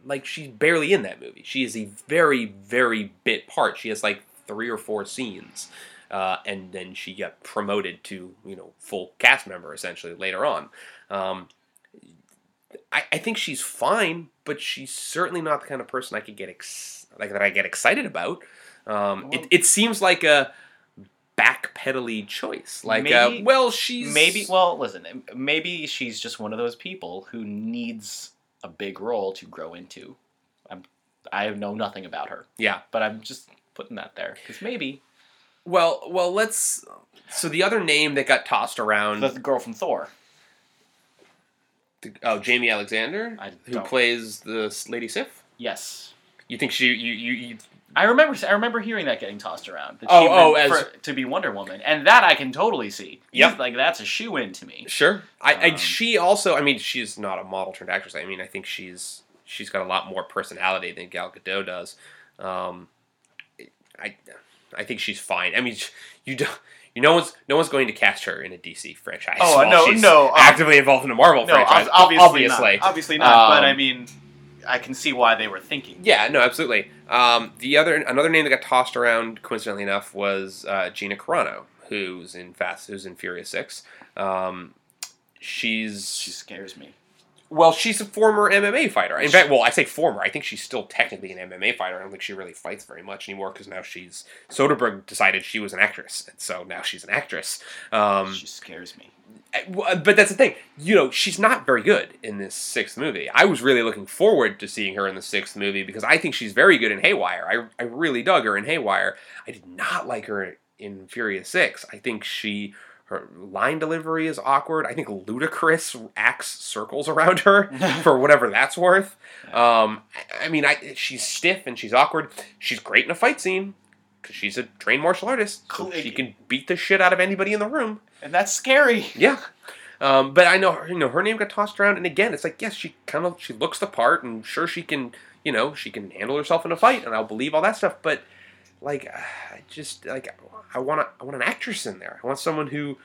like she's barely in that movie. She is a very very bit part. She has like three or four scenes. Uh, and then she got promoted to you know full cast member essentially later on. Um, I, I think she's fine, but she's certainly not the kind of person I could get ex- like that I get excited about. Um, it, it seems like a backpedally choice. Like, Maybe- uh, well, she's maybe. Well, listen. Maybe she's just one of those people who needs a big role to grow into. I'm. I know nothing about her, yeah. but I'm just putting that there because maybe Well, well, let's. So the other name that got tossed around, the girl from Thor. oh, Jaimie Alexander, who plays the Lady Sif. Yes. You think she? You you, you I remember. I remember hearing that getting tossed around. That Oh, she oh, as- for- to be Wonder Woman, and that I can totally see. Yep. like that's a shoe in to me. Sure. I, I Um, she also I mean she's not a model turned actress. I mean I think she's she's got a lot more personality than Gal Gadot does. Um, I I think she's fine. I mean you don't you no one's no one's going to cast her in a DC franchise. Oh, while no, she's no, um, actively involved in a Marvel No, franchise. obviously, obviously. not. Obviously not. but Um, I mean, I can see why they were thinking. Yeah, no, absolutely. Um, the other another name that got tossed around, coincidentally enough, was uh, Gina Carano, who's in Fast, who's in Furious Six. Um, she's She scares me. Well, she's a former MMA fighter. In fact, well, I say former. I think she's still technically an MMA fighter. I don't think she really fights very much anymore because now she's Soderbergh decided she was an actress, and so now she's an actress. Um, she scares me. uh, but that's the thing, you know, she's not very good in this sixth movie. I was really looking forward to seeing her in the sixth movie because I think she's very good in Haywire. I I really dug her in Haywire. I did not like her in Furious Six. I think she her line delivery is awkward. I think Ludacris acts circles around her for whatever that's worth. Um, I, mean, I she's stiff and she's awkward. She's great in a fight scene because she's a trained martial artist. So she can beat the shit out of anybody in the room. and that's scary. Yeah. Um, but I know her, you know her name got tossed around, and again, it's like yes, she kind of she looks the part, and sure she can you know she can handle herself in a fight, and I'll believe all that stuff. But like, uh, I just like I want I want an actress in there. I want someone who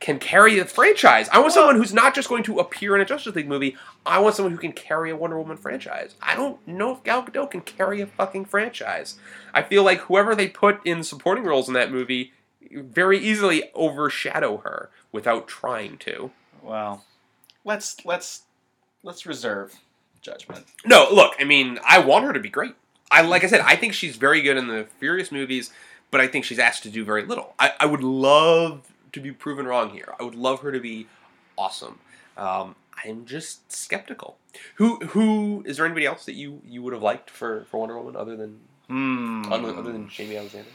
can carry the franchise. I want someone who's not just going to appear in a Justice League movie. I want someone who can carry a Wonder Woman franchise. I don't know if Gal Gadot can carry a fucking franchise. I feel like whoever they put in supporting roles in that movie very easily overshadow her without trying to. Well, let's let's let's reserve judgment. No, look, I mean, I want her to be great. I like I said, I think she's very good in the Furious movies, but I think she's asked to do very little. I, I would love to be proven wrong here. I would love her to be awesome. Um, I'm just skeptical. Who who is there anybody else that you you would have liked for, for Wonder Woman other than Hmm. other, other than Jaimie Alexander?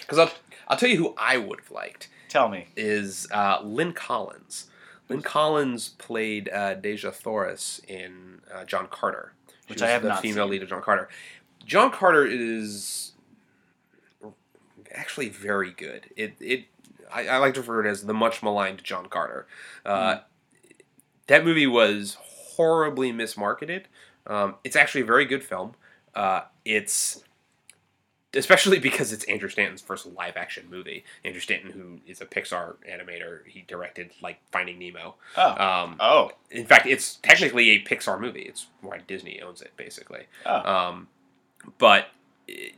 Because I'll I'll tell you who I would have liked. Tell me. is uh, Lynn Collins. Lynn Collins played uh, Dejah Thoris in uh, John Carter, She Which I have the not female seen. lead of John Carter. John Carter is actually very good. It it I, I like to refer to it as the much maligned John Carter. Uh, That movie was horribly mismarketed. Um, it's actually a very good film. Uh, it's especially because it's Andrew Stanton's first live action movie. Andrew Stanton, who is a Pixar animator, he directed like Finding Nemo. Oh. Um, oh. in fact, it's technically a Pixar movie. It's why Disney owns it, basically. Oh. Um, but it,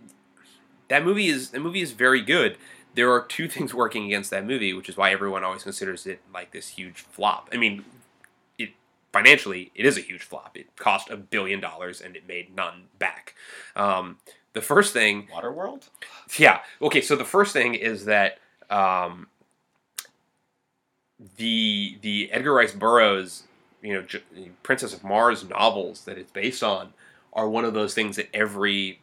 that movie is that movie is very good. There are two things working against that movie, which is why everyone always considers it like this huge flop. I mean, it financially, it is a huge flop. It cost a billion dollars and it made none back. Um, the first thing, Waterworld? yeah, okay. So the first thing is that um, the the Edgar Rice Burroughs, you know, J- Princess of Mars novels that it's based on are one of those things that every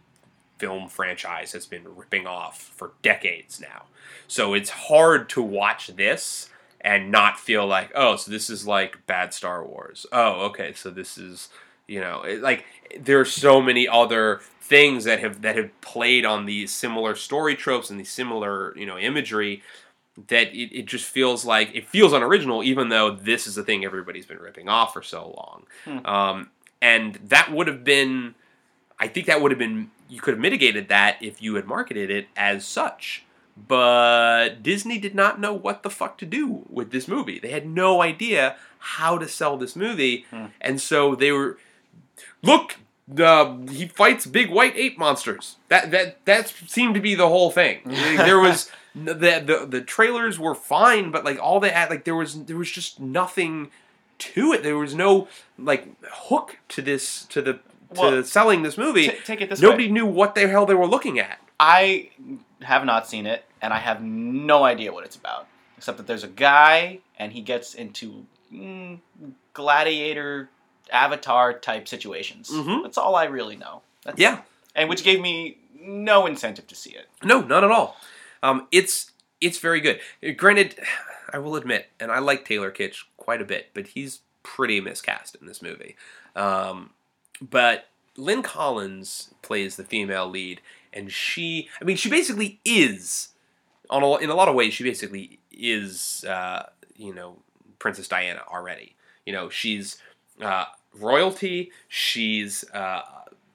film franchise has been ripping off for decades now. So it's hard to watch this and not feel like, oh, so this is like bad Star Wars. Oh, okay, so this is, you know, it, like there's so many other things that have that have played on these similar story tropes and these similar, you know, imagery that it, it just feels like it feels unoriginal, even though this is the thing everybody's been ripping off for so long. Hmm. Um, and that would have been, I think that would have been, you could have mitigated that if you had marketed it as such. But Disney did not know what the fuck to do with this movie. They had no idea how to sell this movie. Hmm. And so they were, look, uh, he fights big white ape monsters. That that that seemed to be the whole thing. there was the, the the trailers were fine, but like all they had, like there was there was just nothing to it. There was no like hook to this to the to Well, selling this movie. T- take it this Nobody way. knew what the hell they were looking at. I have not seen it, and I have no idea what it's about, except that there's a guy, and he gets into mm, gladiator, avatar type situations. Mhm. That's all I really know. That's, Yeah. and which gave me no incentive to see it. No, not at all. Um, it's it's very good. Granted, I will admit, and I like Taylor Kitsch quite a bit, but he's pretty miscast in this movie. Um, but Lynn Collins plays the female lead, and she, I mean, she basically is, on a, in a lot of ways, she basically is, uh, you know, Princess Diana already. You know, she's uh, royalty. She's uh,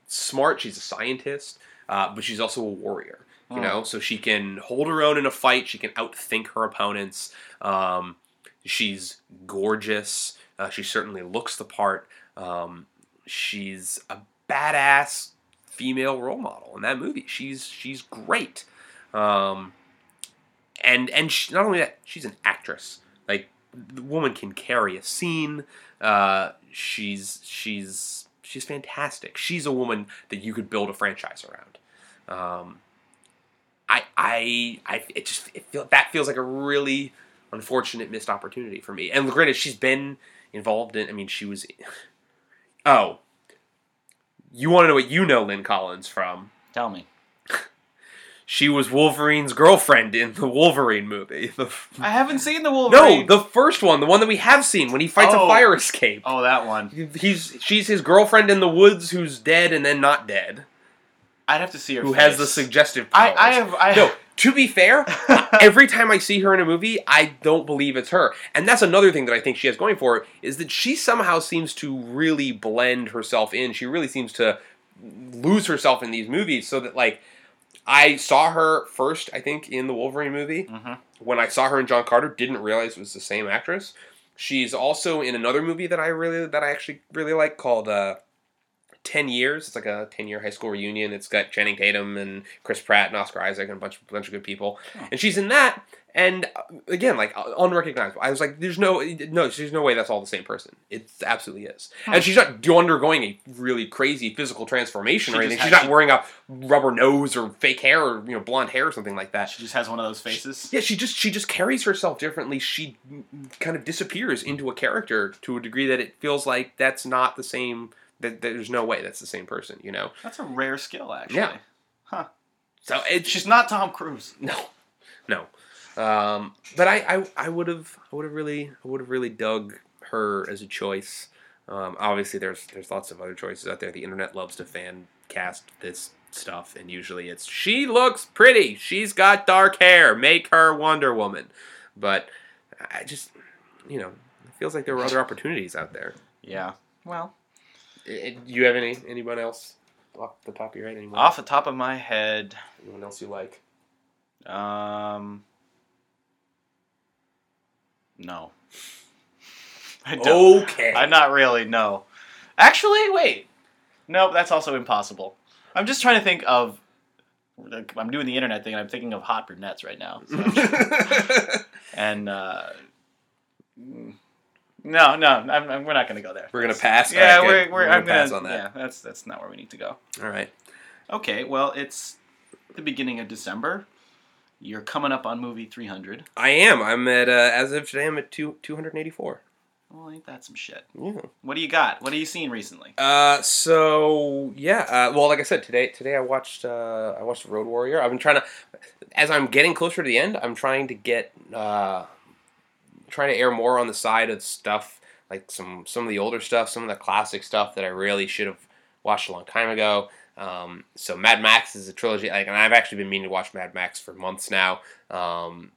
smart. She's a scientist, uh, but she's also a warrior. You know, so she can hold her own in a fight. She can outthink her opponents. Um, she's gorgeous. Uh, she certainly looks the part. Um, she's a badass female role model in that movie. She's she's great. Um, and and she, not only that, she's an actress. Like the woman can carry a scene. Uh, she's she's she's fantastic. She's a woman that you could build a franchise around. Um, I I I it just it feel, that feels like a really unfortunate missed opportunity for me. And granted, she's been involved in. I mean, she was. Oh, you want to know what you know Lynn Collins from? Tell me. She was Wolverine's girlfriend in the Wolverine movie. The, I haven't seen the Wolverine. no, the first one, the one that we have seen when he fights a Oh. fire escape. oh, that one. He's she's his girlfriend in the woods who's dead and then not dead. I'd have to see her. Who face. has the suggestive I, powers. I have. I No, to be fair, every time I see her in a movie, I don't believe it's her. And that's another thing that I think she has going for her is that she somehow seems to really blend herself in. She really seems to lose herself in these movies so that like I saw her first, I think, in the Wolverine movie. Mhm. When I saw her in John Carter, didn't realize it was the same actress. She's also in another movie that I really that I actually really like called uh, Ten Years. It's like a ten year high school reunion. It's got Channing Tatum and Chris Pratt and Oscar Isaac and a bunch bunch of good people. Oh. And she's in that. And uh, again, like uh, unrecognizable. I was like, "There's no, no, there's no way that's all the same person." It absolutely is. Hmm. And she's not undergoing a really crazy physical transformation She or anything. has- She's not she- wearing a rubber nose or fake hair or you know blonde hair or something like that. She just has one of those faces. Yeah, she just she just carries herself differently. She kind of disappears into a character to a degree that it feels like that's not the same. That, that there's no way that's the same person. You know. That's a rare skill, actually. Yeah. Huh. So it's She's not Tom Cruise. no, no. Um, but I, I, I would have, I would have really, I would have really dug her as a choice. Um, obviously, there's there's lots of other choices out there. The internet loves to fan cast this stuff, and usually it's she looks pretty, she's got dark hair, make her Wonder Woman. But I just, you know, it feels like there were other opportunities out there. Yeah. Well, Do you have any anyone else off the top of your head? Anyone, off the top of my head, anyone else you like? um, no. I don't. Okay. I'm not really. No. Actually, wait. Nope, that's also impossible. I'm just trying to think of. like, I'm doing the internet thing, and I'm thinking of hot brunettes right now. So- and uh, No, no, I'm, I'm, we're not going to go there. We're gonna pass. Yeah, right, we're, we're, gonna I'm gonna pass on that. Yeah, that's that's not where we need to go. All right. Okay, well, it's the beginning of December. You're coming up on movie 300. I am. I'm at uh, as of today. I'm at two two hundred eighty four. Well, ain't that some shit? Yeah. What do you got? What have you seen recently? Uh, so yeah. Uh, well, like I said today, today I watched uh, I watched Road Warrior. I've been trying to, as I'm getting closer to the end, I'm trying to get uh, trying to air more on the side of stuff like some some of the older stuff, some of the classic stuff that I really should have watched a long time ago. Um, so Mad Max is a trilogy, like, and I've actually been meaning to watch Mad Max for months now. Um,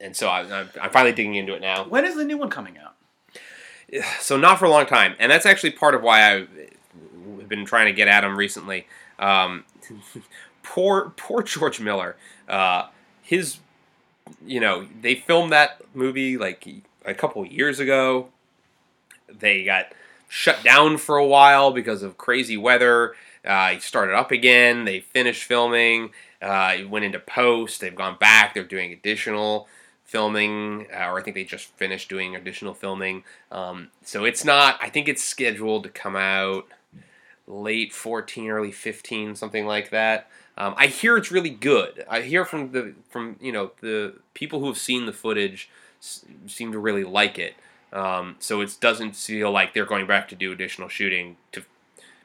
and so I, I'm, I'm finally digging into it now When is the new one coming out? so not for a long time, and that's actually part of why I've been trying to get at him recently. Um, poor, poor George Miller. Uh, his, you know, they filmed that movie like a couple years ago. They got shut down for a while because of crazy weather. Uh, he started up again. They finished filming. Uh, it went into post. They've gone back. They're doing additional filming, uh, or I think they just finished doing additional filming. Um, so it's not. I think it's scheduled to come out late 14, early 15, something like that. Um, I hear it's really good. I hear from the from you know the people who have seen the footage s- seem to really like it. Um, so it doesn't feel like they're going back to do additional shooting to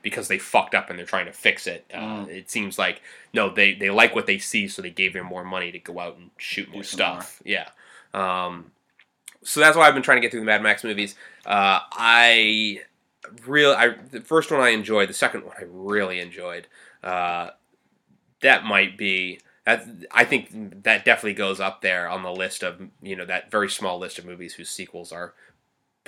because they fucked up and they're trying to fix it. Uh, Mm. It seems like no, they they like what they see, so they gave him more money to go out and shoot more stuff. Yeah. Um, so that's why I've been trying to get through the Mad Max movies. Uh, I real I the first one I enjoyed. The second one I really enjoyed. Uh, that might be. That, I think that definitely goes up there on the list of you know that very small list of movies whose sequels are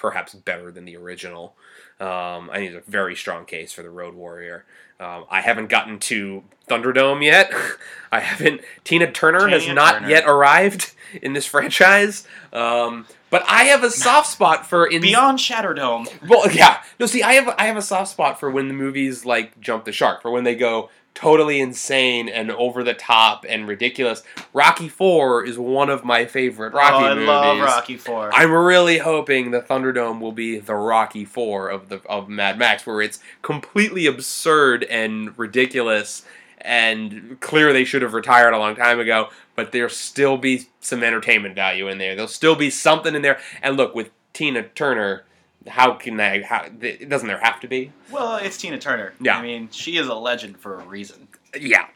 perhaps better than the original. Um, I think there's a very strong case for the Road Warrior. Um, I haven't gotten to Thunderdome yet. I haven't. Tina Turner has not Turner. yet arrived in this franchise. Um, but I have a soft spot for in Beyond Shatterdome. well, yeah. No, see, I have I have a soft spot for when the movies like jump the shark, for when they go totally insane and over the top and ridiculous. Rocky Four is one of my favorite Rocky oh, I movies. love Rocky Four. I'm really hoping the Thunderdome will be the Rocky Four of the of Mad Max, where it's completely absurd and ridiculous, and clear they should have retired a long time ago. But there'll still be some entertainment value in there. There'll still be something in there. And look, with Tina Turner, how can I? How it doesn't there have to be? well, it's Tina Turner. Yeah. I mean, she is a legend for a reason. Yeah.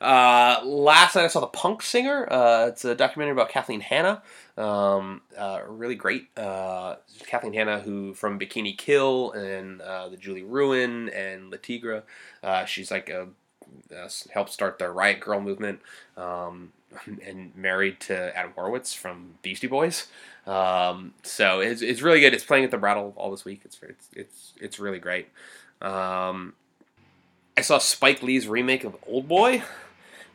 Uh, last night I saw the Punk Singer. Uh, it's a documentary about Kathleen Hanna. Um, uh, really great. Uh, Kathleen Hanna, who from Bikini Kill and uh, the Julie Ruin and Le Tigre. Uh, she's like a uh, helped start the Riot Grrrl movement. Um, and married to Adam Horovitz from Beastie Boys. Um, so it's, it's really good. It's playing at the Brattle all this week. It's it's it's, it's really great. Um, I saw Spike Lee's remake of Old Boy.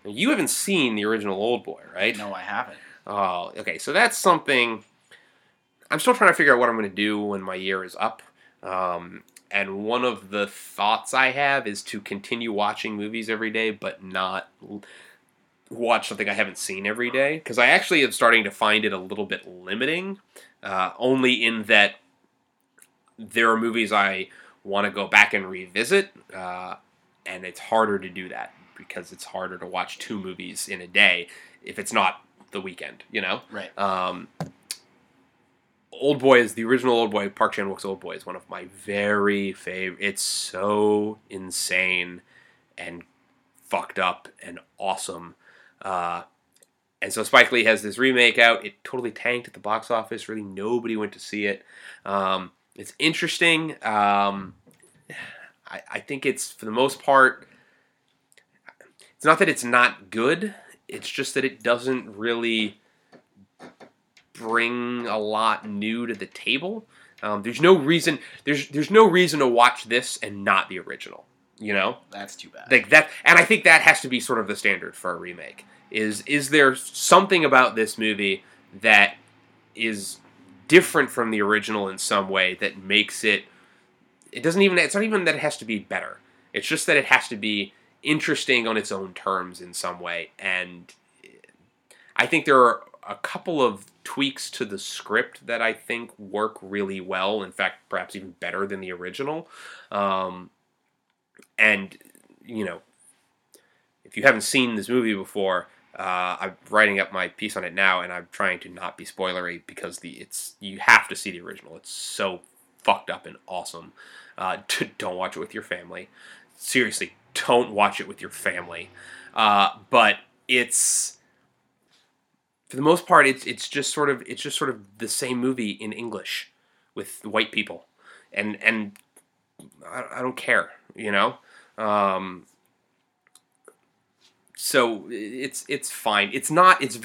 Now, You haven't seen the original Old Boy, right? No, I haven't. Oh, okay. So that's something. I'm still trying to figure out what I'm going to do when my year is up. Um, and one of the thoughts I have is to continue watching movies every day, but not watch something I haven't seen every day. Because I actually am starting to find it a little bit limiting, uh, only in that there are movies I want to go back and revisit, uh, and it's harder to do that because it's harder to watch two movies in a day if it's not the weekend, you know? Right. Um, Old Boy is the original Old Boy. Park Chan Wook's Old Boy is one of my very favorite. It's so insane and fucked up and awesome. Uh, and so Spike Lee has this remake out. It totally tanked at the box office. Really, nobody went to see it. Um, it's interesting. Um, I, I think it's for the most part. It's not that it's not good. It's just that it doesn't really bring a lot new to the table. Um, there's no reason. There's there's no reason to watch this and not the original. You know, That's too bad. like that. And I think that has to be sort of the standard for a remake. Is is there something about this movie that is different from the original in some way that makes it? It doesn't even. It's not even that it has to be better. It's just that it has to be interesting on its own terms in some way. And I think there are a couple of tweaks to the script that I think work really well. In fact, perhaps even better than the original. Um, and you know, if you haven't seen this movie before, uh, I'm writing up my piece on it now, and I'm trying to not be spoilery because the it's you have to see the original. It's so fucked up and awesome. Uh, to, don't watch it with your family. Seriously, don't watch it with your family. Uh, but it's for the most part, it's it's just sort of it's just sort of the same movie in English with white people, and and I, I don't care, you know. Um, so it's it's fine. It's not. It's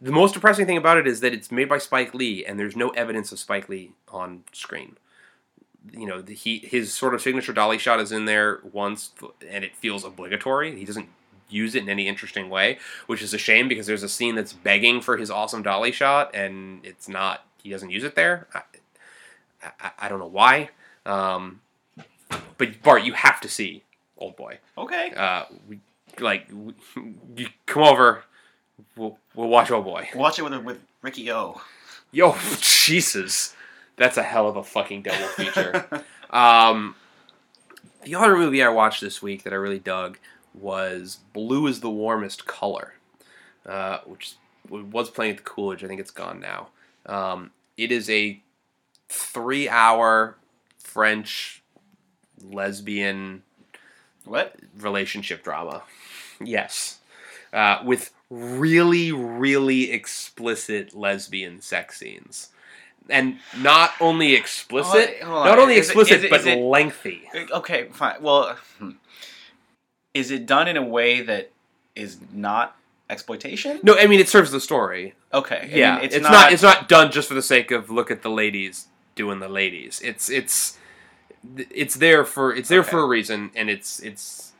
the most depressing thing about it is that it's made by Spike Lee, and there's no evidence of Spike Lee on screen. You know, the, he his sort of signature dolly shot is in there once, and it feels obligatory. He doesn't use it in any interesting way, which is a shame because there's a scene that's begging for his awesome dolly shot, and it's not. He doesn't use it there. I, I, I don't know why. Um, but Bart, you have to see Old Boy. Okay. Uh, we, like we, you come over. We'll we'll watch Old Boy. Watch it with with Ricky O. Yo, Jesus, that's a hell of a fucking double feature. um, the other movie I watched this week that I really dug was Blue is the Warmest Color, uh, which was playing at the Coolidge. I think it's gone now. Um, it is a three-hour French lesbian What? relationship drama. Yes. Uh, with really, really explicit lesbian sex scenes. And not only explicit, on. not only Is explicit, is it- but it- lengthy. Okay, fine. Well, hmm. is it done in a way that is not exploitation? No, I mean it serves the story. Okay. I yeah, mean, it's, not, It's not done just for the sake of look at the ladies doing the ladies. It's it's it's there for it's there Okay. for a reason, and it's it's.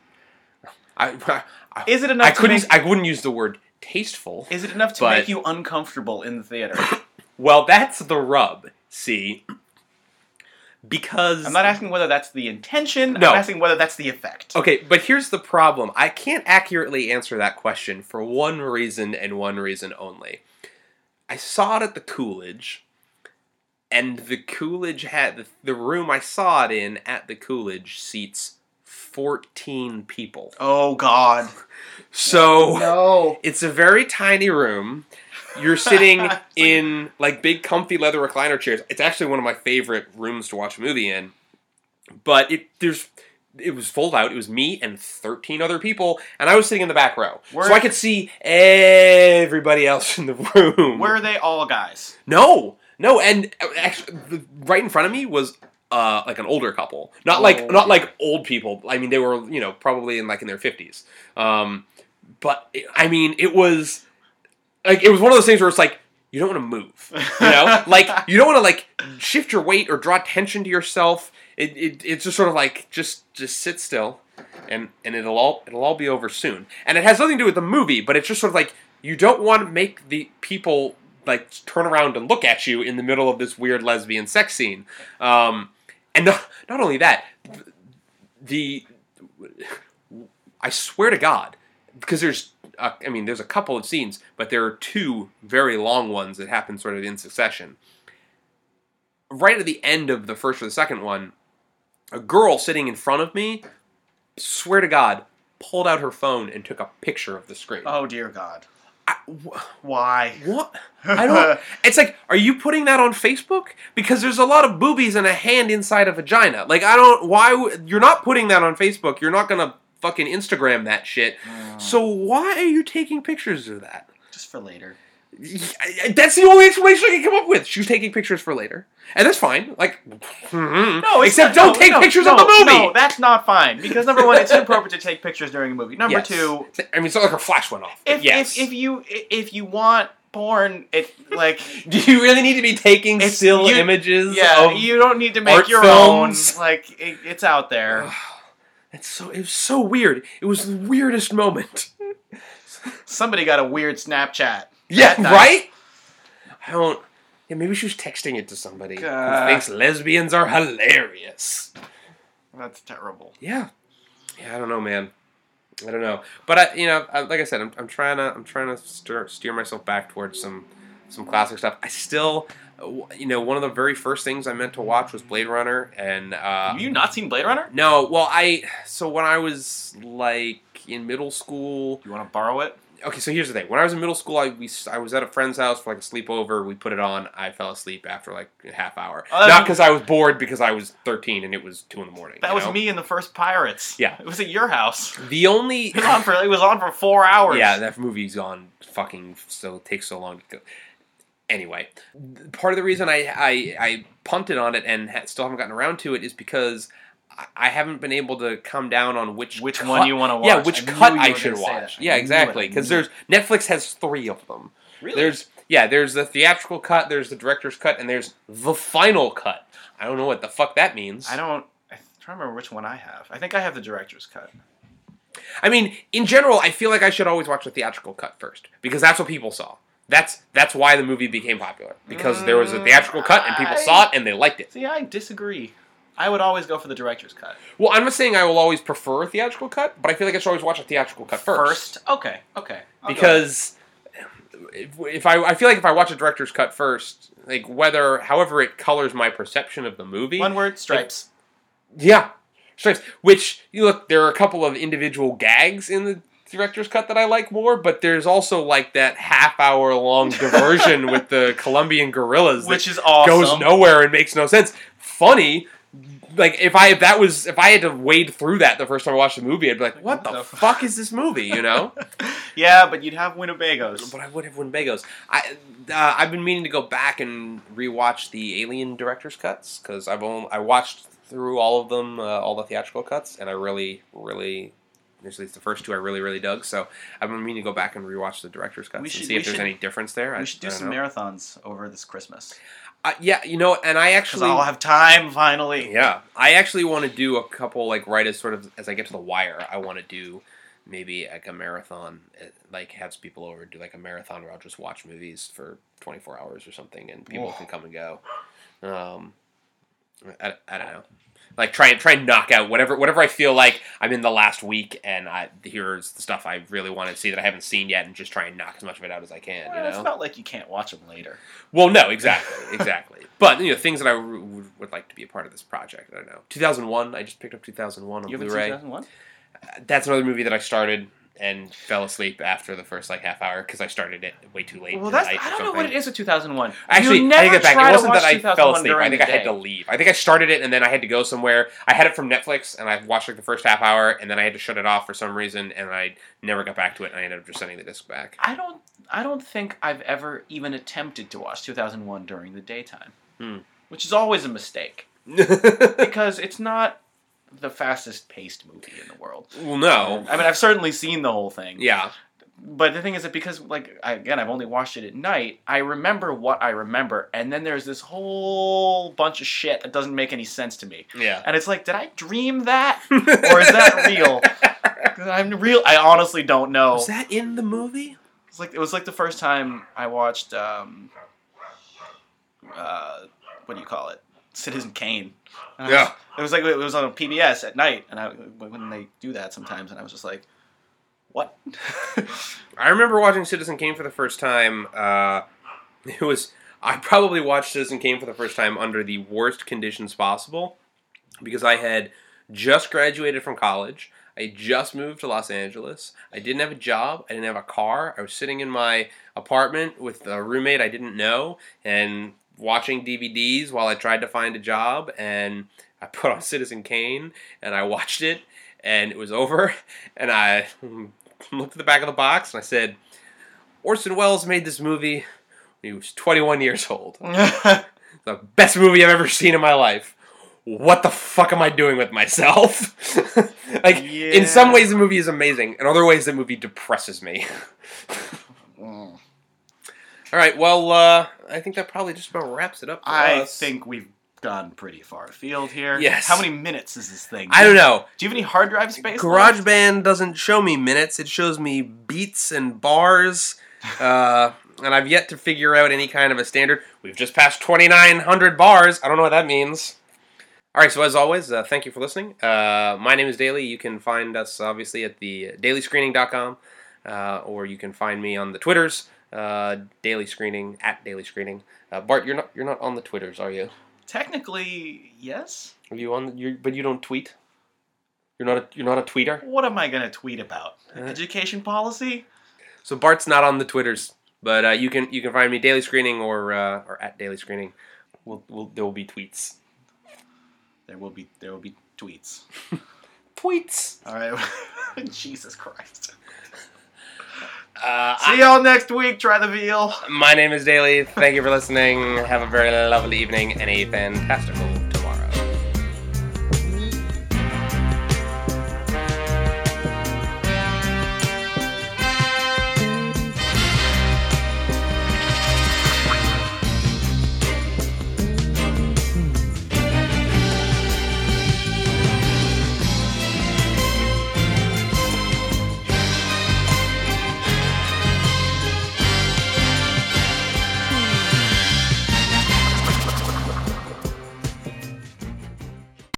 I I, Is it enough I to couldn't. make- I wouldn't use the word tasteful. Is it enough to but- make you uncomfortable in the theater? Well, that's the rub. See, because I'm not asking whether that's the intention. No. I'm asking whether that's the effect. Okay, but here's the problem. I can't accurately answer that question for one reason and one reason only. I saw it at the Coolidge, and the Coolidge had the, the room I saw it in at the Coolidge seats 14 people. Oh God. So No. it's a very tiny room. You're sitting in like big comfy leather recliner chairs. It's actually one of my favorite rooms to watch a movie in. But it there's it was full out. It was me and 13 other people, and I was sitting in the back row. So I could see everybody else in the room. Were they all guys? No, no, and uh, actually, the, right in front of me was uh, like an older couple, not like Oh. not like old people. I mean, they were you know probably in like in their fifties. Um, but it, I mean, it was like it was one of those things where it's like you don't want to move, you know, like you don't want to like shift your weight or draw attention to yourself. It, it it's just sort of like just just sit still, and and it'll all it'll all be over soon. And it has nothing to do with the movie, but it's just sort of like you don't want to make the people like turn around and look at you in the middle of this weird lesbian sex scene. Um, and not, not only that, the I swear to God, because there's uh, I mean there's a couple of scenes, but there are two very long ones that happen sort of in succession. Right at the end of the first or the second one, a girl sitting in front of me, swear to God, pulled out her phone and took a picture of the screen. Oh dear God. I- wh- Why? what? I don't. It's like, are you putting that on Facebook? Because there's a lot of boobies and a hand inside a vagina. Like, I don't. Why? w- You're not putting that on Facebook. You're not gonna fucking Instagram that shit. Mm. So why are you taking pictures of that? Just for later. That's the only explanation I can come up with. She was taking pictures for later, and that's fine. Like. No, except not- don't no, take no, pictures no, of the movie. No, that's not fine. Because number one, it's inappropriate to take pictures during a movie. Number Yes. two, I mean, it's not like her flash went off. if, yes. if if you if you want porn, it like Do you really need to be taking still you- images? yeah, you don't need to make your films. own. Like it, it's out there. It's so it was so weird. It was the weirdest moment. Somebody got a weird Snapchat. Yeah, right. I don't. Yeah, maybe she was texting it to somebody who God. thinks lesbians are hilarious. That's terrible. Yeah, yeah. I don't know, man. I don't know, but I, you know, I, like I said, I'm, I'm trying to, I'm trying to steer, steer myself back towards some, some classic stuff. I still, you know, one of the very first things I meant to watch was Blade Runner, and uh, Have you not seen Blade Runner? no, well, I so when I was like in middle school. You want to borrow it? Okay, so here's the thing. When I was in middle school, I we, I was at a friend's house for like a sleepover. We put it on. I fell asleep after like a half hour. Oh, Not because I was bored, because I was 13 and it was two in the morning. That was know? me in the first Pirates. Yeah. It was at your house. The only It was on for, it was on for four hours. yeah, that movie's on fucking so takes so long to go. Anyway, part of the reason I I, I punted on it and ha- still haven't gotten around to it is because I- I haven't been able to come down on which Which cut- one you want to watch? Yeah, which I cut I should watch. Yeah, exactly. Because there's Netflix has three of them. Really? There's yeah, there's the theatrical cut, there's the director's cut, and there's the final cut. I don't know what the fuck that means. I don't. I'm trying to remember which one I have. I think I have the director's cut. I mean, in general, I feel like I should always watch the theatrical cut first because that's what people saw. That's that's why the movie became popular because there was a theatrical cut and people I- saw it and they liked it. See, I disagree. I would always go for the director's cut Well, I'm not saying I will always prefer a theatrical cut, but I feel like I should always watch a theatrical cut first. First, Okay, okay. I'll because if, if I I feel like if I watch a director's cut first, like whether however it colors my perception of the movie, one word stripes. yeah, stripes. Which you look, there are a couple of individual gags in the director's cut that I like more, but there's also like that half hour long diversion with the Colombian guerrillas, which that is awesome. goes nowhere and makes no sense. Funny. Like if I if that was if I had to wade through that the first time I watched the movie, I'd be like, "What the fuck is this movie?" You know. yeah, but you'd have Winnebagos. But I would have Winnebagos. I uh, I've been meaning to go back and rewatch the Alien director's cuts because I've only, I watched through all of them, uh, all the theatrical cuts, and I really, really, at least the first two, I really, really dug. So I've been meaning to go back and rewatch the director's cuts We and should- see if there's should- any difference there. I- We should do I some know. marathons over this Christmas Uh, yeah, you know, and I actually, I'll have time finally. yeah, I actually want to do a couple like right as sort of as I get to the wire. I want to do maybe like a marathon, uh, like have people over, do like a marathon where I'll just watch movies for 24 hours or something, and people Oh. can come and go. Um, I, I don't know. Like try and try and knock out whatever whatever I feel like I'm in the last week, and I here's the stuff I really want to see that I haven't seen yet, and just try and knock as much of it out as I can. Well, you know, It's not like you can't watch them later. well, no, exactly, exactly. But you know, things that I w- would, would like to be a part of this project. I don't know. 2001. I just picked up 2001 on You Blu-ray. 2001? That's another movie that I started and fell asleep after the first like half hour because I started it way too late. Well, that's I don't know what it is with 2001. Actually, you I never take it back. It wasn't that I fell 2001 asleep. I think I had to leave. I think I started it and then I had to go somewhere. I had it from Netflix and I watched like the first half hour and then I had to shut it off for some reason and I never got back to it and I ended up just sending the disc back. I don't. I don't think I've ever even attempted to watch 2001 during the daytime, Hmm. which is always a mistake because it's not the fastest paced movie in the world. well, no. I mean, I've certainly seen the whole thing. Yeah. But the thing is that because, like, I, again, I've only watched it at night, I remember what I remember, and then there's this whole bunch of shit that doesn't make any sense to me. Yeah. And it's like, did I dream that? Or is that real? I'm real. I honestly don't know. Was that in the movie? It's like it was like the first time I watched um, uh, what do you call it? Citizen Kane. And I was- Yeah. it was like it was on PBS at night, and I when they do that sometimes, and I was just like, what? I remember watching Citizen Kane for the first time. Uh, it was I probably watched Citizen Kane for the first time under the worst conditions possible because I had just graduated from college. I just moved to Los Angeles. I didn't have a job. I didn't have a car. I was sitting in my apartment with a roommate I didn't know and watching DVDs while I tried to find a job. And I put on Citizen Kane and I watched it and it was over. And I looked at the back of the box and I said, Orson Welles made this movie when he was 21 years old. The best movie I've ever seen in my life. What the fuck am I doing with myself? like, in some ways, the movie is amazing. In other ways, the movie depresses me. Mm. All right, well, uh, I think that probably just about wraps it up for I us. think we've gone pretty far afield here. Yes. How many minutes is this thing? I don't know. Do you have any hard drive space? left? GarageBand doesn't show me minutes; it shows me beats and bars. Uh, and I've yet to figure out any kind of a standard. We've just passed 2,900 bars. I don't know what that means. All right, so as always, uh, thank you for listening. Uh, my name is Daley. You can find us obviously at the dailyscreening.com, uh, or you can find me on the Twitters uh, Daily Screening at Daily Screening. Uh, Bart, you're not you're not on the Twitters, are you? Technically, yes. Are you on? You but you don't tweet. You're not a you're not a tweeter. What am I gonna tweet about? Uh. Education policy? So Bart's not on the Twitters, but uh, you can you can find me Daily Screening or uh, or at Daily Screening. We'll, we'll, there will be tweets. There will be there will be tweets. Tweets. All right. Jesus Christ. Uh, See y'all next week. Try the veal. My name is Daley. Thank you for listening. Have a very lovely evening and a fantastical